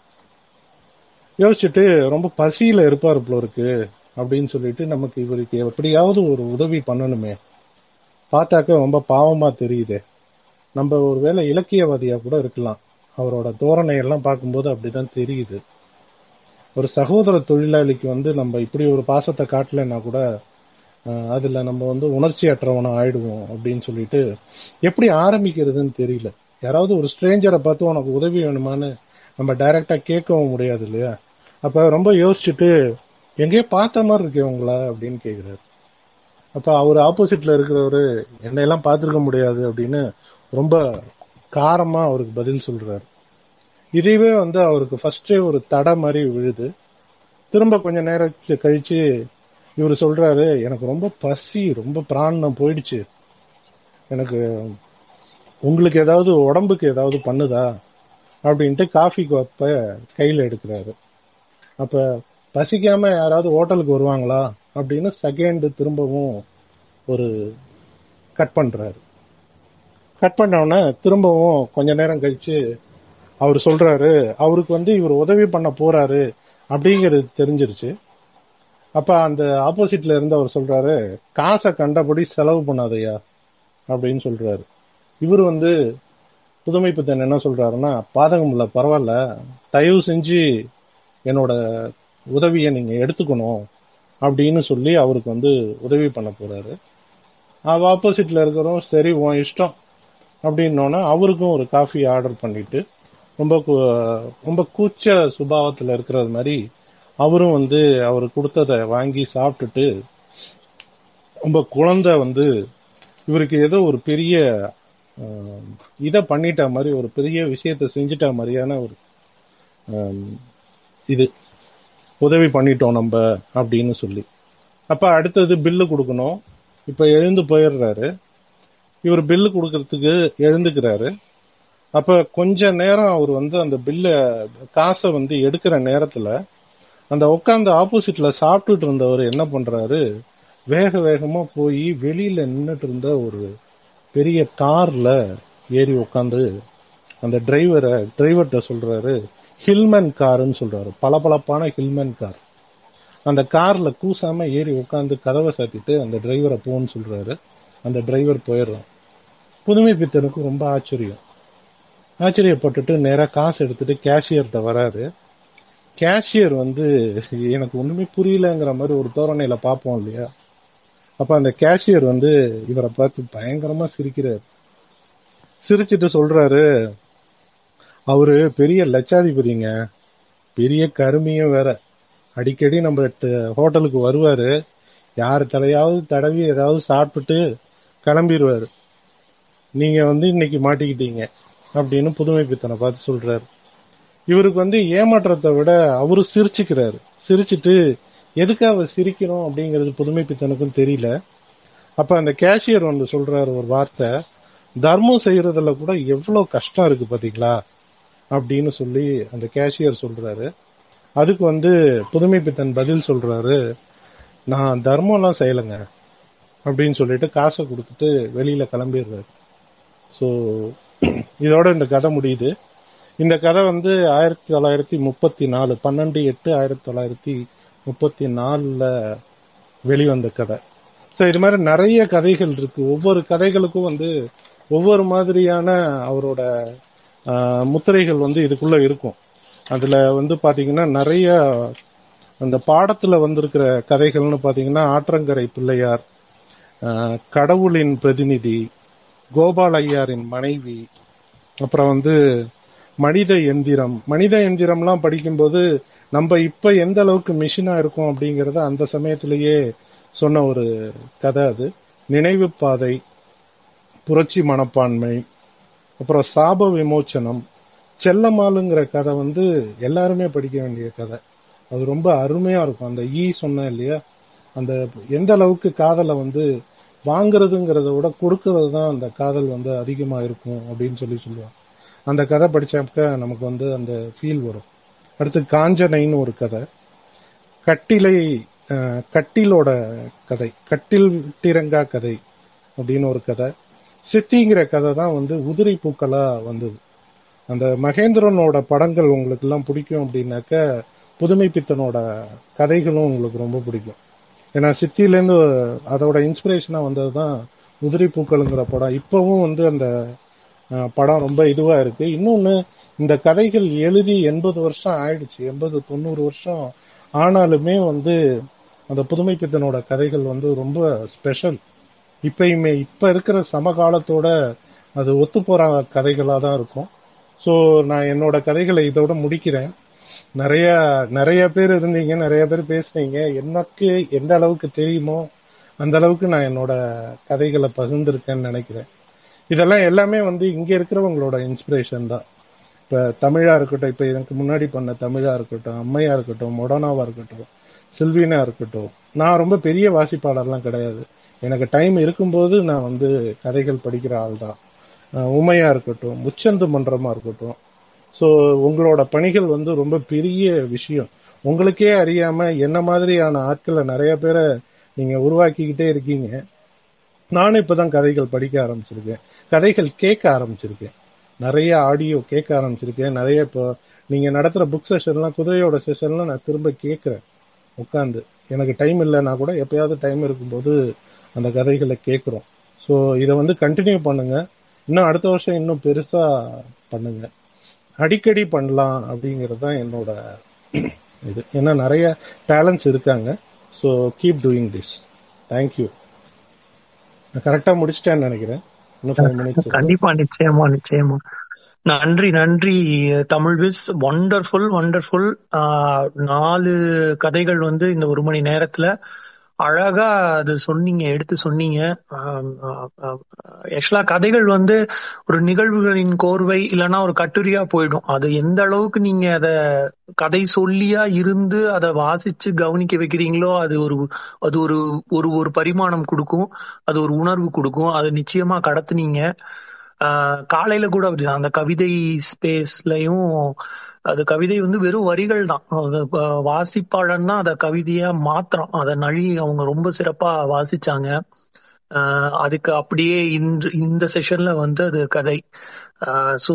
யோசிச்சுட்டு ரொம்ப பசியில இருப்பாரு போல இருக்கு அப்படின்னு சொல்லிட்டு நமக்கு இவருக்கு எப்படியாவது ஒரு உதவி பண்ணணுமே. பார்த்தாக்க ரொம்ப பாவமா தெரியுதே. நம்ம ஒருவேளை இலக்கியவாதியா கூட இருக்கலாம். அவரோட தோரணையெல்லாம் பார்க்கும்போது அப்படிதான் தெரியுது. ஒரு சகோதர தொழிலாளிக்கு வந்து நம்ம இப்படி ஒரு பாசத்தை காட்டலைன்னா கூட அதுல நம்ம வந்து உணர்ச்சி அற்றவனா ஆயிடுவோம் அப்படின்னு சொல்லிட்டு எப்படி ஆரம்பிக்கிறதுன்னு தெரியல. யாராவது ஒரு ஸ்ட்ரேஞ்சரை பார்த்து உனக்கு உதவி வேணுமான்னு நம்ம டைரக்டா கேட்கவும் முடியாது இல்லையா? அப்ப ரொம்ப யோசிச்சுட்டு எங்கேயோ பார்த்த மாதிரி இருக்கே உங்களா? அப்படின்னு கேக்குறாரு. அப்ப அவர் ஆப்போசிட்ல இருக்கிறவரு என்னையெல்லாம் பார்த்துருக்க முடியாது அப்படின்னு ரொம்ப காரமா அவருக்கு பதில் சொல்றாரு. இதுவே வந்து அவருக்கு ஃபர்ஸ்டே ஒரு தடை மாதிரி விழுது. திரும்ப கொஞ்ச நேரம் கழிச்சு இவர் சொல்றாரு எனக்கு ரொம்ப பசி ரொம்ப பிராணம் போயிடுச்சு. எனக்கு உங்களுக்கு ஏதாவது உடம்புக்கு ஏதாவது பண்ணுதா? அப்படின்ட்டு காஃபி கப்ப கையில எடுக்கிறாரு. அப்ப பசிக்காம யாராவது ஹோட்டலுக்கு வருவாங்களா? அப்படின்னு செகண்ட் திரும்பவும் ஒரு கட் பண்றாரு. கட் பண்ணவுடனே திரும்பவும் கொஞ்ச நேரம் கழிச்சு அவர் சொல்றாரு அவருக்கு வந்து இவர் உதவி பண்ண போறாரு அப்படிங்கிறது தெரிஞ்சிருச்சு. அப்ப அந்த ஆப்போசிட்ல இருந்து அவர் சொல்றாரு காசை கண்டபடி செலவு பண்ணாதையா அப்படின்னு சொல்றாரு. இவர் வந்து புதுமை பித்தன் என்ன சொல்றாருன்னா பாதகம் இல்ல பரவாயில்ல தயவு செஞ்சு என்னோட உதவியை நீங்க எடுத்துக்கணும் அப்படின்னு சொல்லி அவருக்கு வந்து உதவி பண்ண போறாரு. அவ ஆப்போசிட்ல இருக்கிறோம் சரி உன் இஷ்டம். அப்படின்னோன்னா அவருக்கும் ஒரு காஃபி ஆர்டர் பண்ணிட்டு ரொம்ப ரொம்ப கூச்ச சுபாவத்தில் இருக்கிறது மாதிரி அவரும் வந்து அவர் கொடுத்ததை வாங்கி சாப்பிட்டுட்டு ரொம்ப குழந்தை வந்து இவருக்கு ஏதோ ஒரு பெரிய இதை பண்ணிட்ட மாதிரி ஒரு பெரிய விஷயத்த செஞ்சிட்ட மாதிரியான ஒரு இது உதவி பண்ணிட்டோம் நம்ம அப்படின்னு சொல்லி. அப்ப அடுத்தது பில்லு கொடுக்கணும். இப்ப எழுந்து போயிடுறாரு. இவர் பில்லு கொடுக்கறதுக்கு எழுந்துக்கிறாரு. அப்ப கொஞ்ச நேரம் அவர் வந்து அந்த பில்ல காசை வந்து எடுக்கிற நேரத்துல அந்த உட்காந்து ஆப்போசிட்ல சாப்பிட்டுட்டு இருந்தவர் என்ன பண்றாரு? வேக வேகமா போய் வெளியில நின்றுட்டு இருந்த ஒரு பெரிய கார்ல ஏறி உட்காந்து அந்த டிரைவரை டிரைவர்கிட்ட சொல்றாரு ஹில்மன் காருன்னு சொல்றாரு. பளபளப்பான ஹில்மன் கார் அந்த கார்ல கூசாம ஏறி உட்காந்து கதவை சாத்திட்டு அந்த டிரைவரை போன்னு சொல்றாரு. அந்த டிரைவர் போயிடுறான். புதுமை பித்தனுக்கு ரொம்ப ஆச்சரியம். ஆச்சரியப்பட்டுட்டு நேராக காசு எடுத்துட்டு கேஷியர்கிட்ட வராரு. கேஷியர் வந்து எனக்கு ஒன்றுமே புரியலங்கிற மாதிரி ஒரு தோரணையில் பார்ப்போம் இல்லையா? அப்போ அந்த கேஷியர் வந்து இவரை பார்த்து பயங்கரமாக சிரிக்கிறார். சிரிச்சிட்டு சொல்கிறாரு அவரு பெரிய லட்சாதிபதிங்க. பெரிய கருமியும் வேற. அடிக்கடி நம்ம ட- ஹோட்டலுக்கு வருவாரு. யார் தலையாவது தடவி ஏதாவது சாப்பிட்டு கிளம்பிடுவாரு நீங்க வந்து இன்னைக்கு மாட்டிக்கிட்டீங்க அப்படின்னு புதுமை பித்தனை பார்த்து சொல்றாரு. இவருக்கு வந்து ஏமாற்றத்தை விட அவரு சிரிச்சுக்கிறாரு. சிரிச்சிட்டு எதுக்கு அவர் சிரிக்கணும்? அப்படிங்கிறது புதுமை பித்தனுக்கும் தெரியல. அப்ப அந்த கேஷியர் வந்து சொல்றாரு ஒரு வார்த்தை தர்மம் செய்யறதுல கூட எவ்வளவு கஷ்டம் இருக்கு பாத்தீங்களா? அப்படின்னு சொல்லி அந்த கேஷியர் சொல்றாரு. அதுக்கு வந்து புதுமை பித்தன் பதில் சொல்றாரு நான் தர்மம்லாம் செய்யலைங்க அப்படின்னு சொல்லிட்டு காசை கொடுத்துட்டு வெளியில கிளம்பிடுறாரு. ஸோ இதோட இந்த கதை முடியுது. இந்த கதை வந்து ஆயிரத்தி தொள்ளாயிரத்தி முப்பத்தி நாலு பன்னெண்டு எட்டு ஆயிரத்தி தொள்ளாயிரத்தி முப்பத்தி நாலில் வெளிவந்த கதை. ஸோ இது மாதிரி நிறைய கதைகள் இருக்கு. ஒவ்வொரு கதைகளுக்கும் வந்து ஒவ்வொரு மாதிரியான அவரோட முத்திரைகள் வந்து இதுக்குள்ள இருக்கும். அதுல வந்து பாத்தீங்கன்னா நிறைய அந்த பாடத்துல வந்திருக்கிற கதைகள்னு பாத்தீங்கன்னா ஆற்றங்கரை பிள்ளையார் கடவுளின் பிரதிநிதி கோபால் ஐயாரின் மனைவி அப்புறம் வந்து மனித எந்திரம். மனித எந்திரம்லாம் படிக்கும்போது நம்ம இப்ப எந்த அளவுக்கு மிஷினா இருக்கும் அப்படிங்கறத அந்த சமயத்திலேயே சொன்ன ஒரு கதை அது. நினைவு பாதை புரட்சி மனப்பான்மை அப்புறம் சாப விமோச்சனம் செல்லமாலுங்கிற கதை வந்து எல்லாருமே படிக்க வேண்டிய கதை. அது ரொம்ப அருமையா இருக்கும். அந்த ஈ சொன்னேன் இல்லையா? அந்த எந்த அளவுக்கு காதலை வந்து வாங்குறதுங்கிறத விட கொடுக்கறது தான் அந்த காதல் வந்து அதிகமா இருக்கும் அப்படின்னு சொல்லி சொல்லுவாங்க. அந்த கதை படிச்சாக்க நமக்கு வந்து அந்த ஃபீல் வரும். அடுத்து காஞ்சனைன்னு ஒரு கதை. கட்டிலை கட்டிலோட கதை. கட்டில் விட்டிரங்கா கதை அப்படின்னு ஒரு கதை. சித்திங்கிற கதை தான் வந்து உதிரி பூக்களா வந்தது. அந்த மகேந்திரனோட படங்கள் உங்களுக்கு எல்லாம் பிடிக்கும் அப்படின்னாக்க புதுமை பித்தனோட கதைகளும் உங்களுக்கு ரொம்ப பிடிக்கும். ஏன்னா சித்திலேருந்து அதோட இன்ஸ்பிரேஷனாக வந்தது தான் உதிரி பூக்களுங்கிற படம். இப்பவும் வந்து அந்த படம் ரொம்ப இதுவாக இருக்கு. இன்னொன்று இந்த கதைகள் எழுதி எண்பது வருஷம் ஆயிடுச்சு. எண்பது தொண்ணூறு வருஷம் ஆனாலுமே வந்து அந்த புதுமை பித்தனோட கதைகள் வந்து ரொம்ப ஸ்பெஷல் இப்பயுமே இப்போ இருக்கிற சமகாலத்தோட அது ஒத்து போகிற கதைகளாக தான் இருக்கும். ஸோ நான் என்னோட கதைகளை இதோட முடிக்கிறேன். நிறைய நிறைய பேர் இருந்தீங்க நிறைய பேர் பேசுனீங்க. எனக்கு எந்த அளவுக்கு தெரியுமோ அந்த அளவுக்கு நான் என்னோட கதைகளை பகிர்ந்திருக்கேன்னு நினைக்கிறேன். இதெல்லாம் எல்லாமே வந்து இங்க இருக்கிறவங்களோட இன்ஸ்பிரேஷன் தான். இப்ப தமிழா இருக்கட்டும் இப்ப எனக்கு முன்னாடி பண்ண தமிழா இருக்கட்டும் அம்மையா இருக்கட்டும் மொடனாவா இருக்கட்டும் சில்வினா இருக்கட்டும் நான் ரொம்ப பெரிய வாசிப்பாளர்லாம் கிடையாது. எனக்கு டைம் இருக்கும்போது நான் வந்து கதைகள் படிக்கிற ஆள் தான் உமையா இருக்கட்டும் முச்சந்து மன்றமா இருக்கட்டும் ஸோ உங்களோட பணிகள் வந்து ரொம்ப பெரிய விஷயம். உங்களுக்கே அறியாம என்ன மாதிரியான ஆட்களை நிறைய பேரை நீங்க உருவாக்கிக்கிட்டே இருக்கீங்க. நானும் இப்பதான் கதைகள் படிக்க ஆரம்பிச்சிருக்கேன். கதைகள் கேட்க ஆரம்பிச்சிருக்கேன். நிறைய ஆடியோ கேட்க ஆரம்பிச்சிருக்கேன். நிறைய இப்போ நீங்க நடத்துற புக் செஷன்லாம் குதிரையோட செஷன்லாம் நான் திரும்ப கேட்கறேன். உட்காந்து எனக்கு டைம் இல்லைன்னா கூட எப்பயாவது டைம் இருக்கும்போது அந்த கதைகளை கேட்குறோம். ஸோ இதை வந்து கண்டினியூ பண்ணுங்க. இன்னும் அடுத்த வருஷம் இன்னும் பெருசா பண்ணுங்க. அடிக்கடி பண்ணலாம் அப்படிங்கிறது தான் என்னோட இது. ஏன்னா நிறைய டேலண்ட்ஸ் இருக்காங்க. So keep doing this thank you நான் கரெக்டாக முடிச்சிட்டேன்னு நினைக்கிறேன். கண்டிப்பா நிச்சயமா நிச்சயமா. நன்றி நன்றி தமிழ் விஸ். ஒண்டர்ஃபுல் ஒண்டர்ஃபுல் நாலு கதைகள் வந்து இந்த ஒரு மணி நேரத்துல அழகா அது சொன்னீங்க எடுத்து சொன்னீங்க. ஆக்சுவலா கதைகள் வந்து ஒரு நிகழ்வுகளின் கோர்வை இல்லைன்னா ஒரு கட்டுரையா போயிடும். அது எந்த அளவுக்கு நீங்க அத கதை சொல்லியா இருந்து அதை வாசிச்சு கவனிக்க வைக்கிறீங்களோ அது ஒரு அது ஒரு ஒரு ஒரு பரிமாணம் கொடுக்கும். அது ஒரு உணர்வு கொடுக்கும். அது நிச்சயமா கடத்துனீங்க. காலையில கூட அப்படிதான். அந்த கவிதை ஸ்பேஸ்லயும் அது கவிதை வந்து வெறும் வரிகள் தான். வாசிப்பாளன் தான் அதை கவிதையா மாத்திரம் அதை நழி அவங்க ரொம்ப சிறப்பா வாசிச்சாங்க. அதுக்கு அப்படியே இந்த இந்த செஷன்ல வந்து அது கதை. ஸோ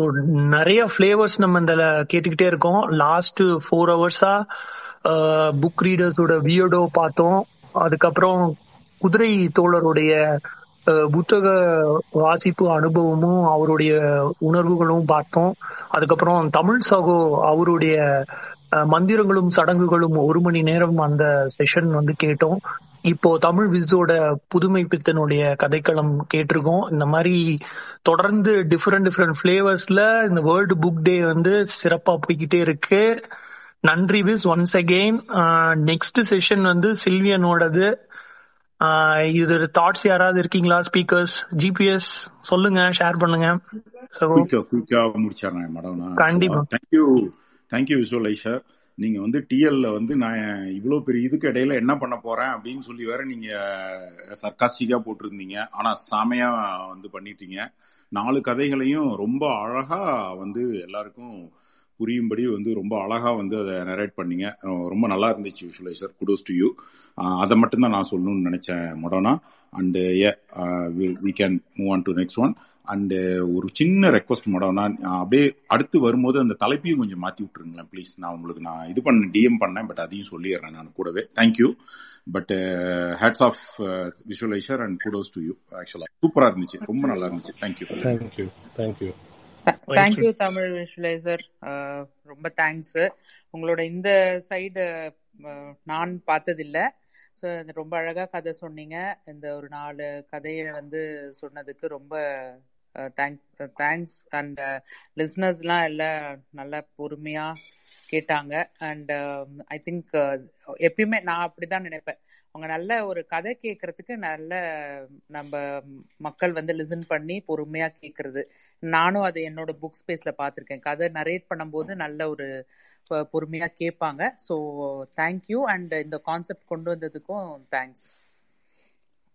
நிறைய ஃபிளேவர்ஸ் நம்ம இந்த கேட்டுக்கிட்டே இருக்கோம். லாஸ்ட் ஃபோர் ஹவர்ஸா புக் ரீடர்ஸோட வியோடோ பார்த்தோம். அதுக்கப்புறம் குதிரை தோழருடைய புத்தக வாசிப்பு அனுபவமும் அவருடைய உணர்வுகளும் பார்த்தோம் அதுக்கப்புறம் தமிழ் சகோ அவருடைய மந்திரங்களும் சடங்குகளும் ஒரு மணி நேரம் அந்த செஷன் வந்து கேட்டோம். இப்போ தமிழ் விஸோட புதுமை பித்தனுடைய கதைக்களம் கேட்டிருக்கோம். இந்த மாதிரி தொடர்ந்து டிஃப்ரெண்ட் டிஃப்ரெண்ட் ஃபிளேவர்ஸ்ல இந்த வேர்ல்டு புக் டே வந்து சிறப்பா போய்கிட்டே இருக்கு. நன்றி Vis once again next session வந்து சில்வியனோடது. இது தாட்ஸ் யாராவது இருக்கீங்களா? ஸ்பீக்கர்ஸ் ஜிபிஎஸ் சொல்லுங்க ஷேர் பண்ணுங்க. கண்டிப்பா. தேங்க்யூ தேங்க்யூ விசுவலைசர் நீங்க வந்து டிஎல்ல வந்து நான் இவ்வளவு பெரிய இதுக்கு இடையில என்ன பண்ண போறேன் அப்படின்னு சொல்லி வேற நீங்க சர்க்காஸ்டிக்கா போட்டிருந்தீங்க. ஆனா செமையா வந்து பண்ணிட்டீங்க. நாலு கதைகளையும் ரொம்ப அழகா வந்து எல்லாருக்கும் புரியும்படி வந்து ரொம்ப அழகாக வந்து அதை நரேட் பண்ணீங்க. ரொம்ப நல்லா இருந்துச்சு விஷுவலைசர் குடோஸ் டு யூ அதை மட்டும்தான் நான் சொல்லணும்னு நினைச்சேன் Moderna and uh we can move on to next one and ஒரு சின்ன ரெக்வஸ்ட் மொடோனா அப்படியே அடுத்து வரும்போது அந்த தலைப்பையும் கொஞ்சம் மாற்றி விட்டுருங்களேன் ப்ளீஸ் நான் உங்களுக்கு நான் இது பண்ண டிஎம் பண்ணேன் பட் அதையும் சொல்லிடுறேன் நான் கூடவே. Thank you but hats off visualiser and kudos to you ஆக்சுவலாக சூப்பராக இருந்துச்சு. ரொம்ப நல்லா இருந்துச்சு. Thank you thank you thank you thank you Tamil visualiser ரொம்ப தேங்க்ஸ் உங்களோட இந்த சைடு நான் பார்த்ததில்ல. ஸோ ரொம்ப அழகா கதை சொன்னீங்க. இந்த ஒரு நாலு கதையை வந்து சொன்னதுக்கு ரொம்ப தேங்க்ஸ் தேங்க்ஸ் அண்ட் லிஸ்னர்ஸ்லாம் எல்லாம் நல்லா பொறுமையா கேட்டாங்க. அண்ட் ஐ திங்க் எப்பயுமே நான் அப்படிதான் நினைப்பேன். அவங்க நல்ல ஒரு கதை கேட்கறதுக்கு நல்ல நம்ம மக்கள் வந்து லிசன் பண்ணி பொறுமையா கேட்கறது நானும் அதை என்னோட புக் ஸ்பேஸ்ல பார்த்துருக்கேன் கதை நரேட் பண்ணும்போது நல்ல ஒரு பொறுமையா கேட்பாங்க ஸோ தேங்க்யூ அண்ட் இந்த கான்செப்ட் கொண்டு வந்ததுக்கும் தேங்க்ஸ்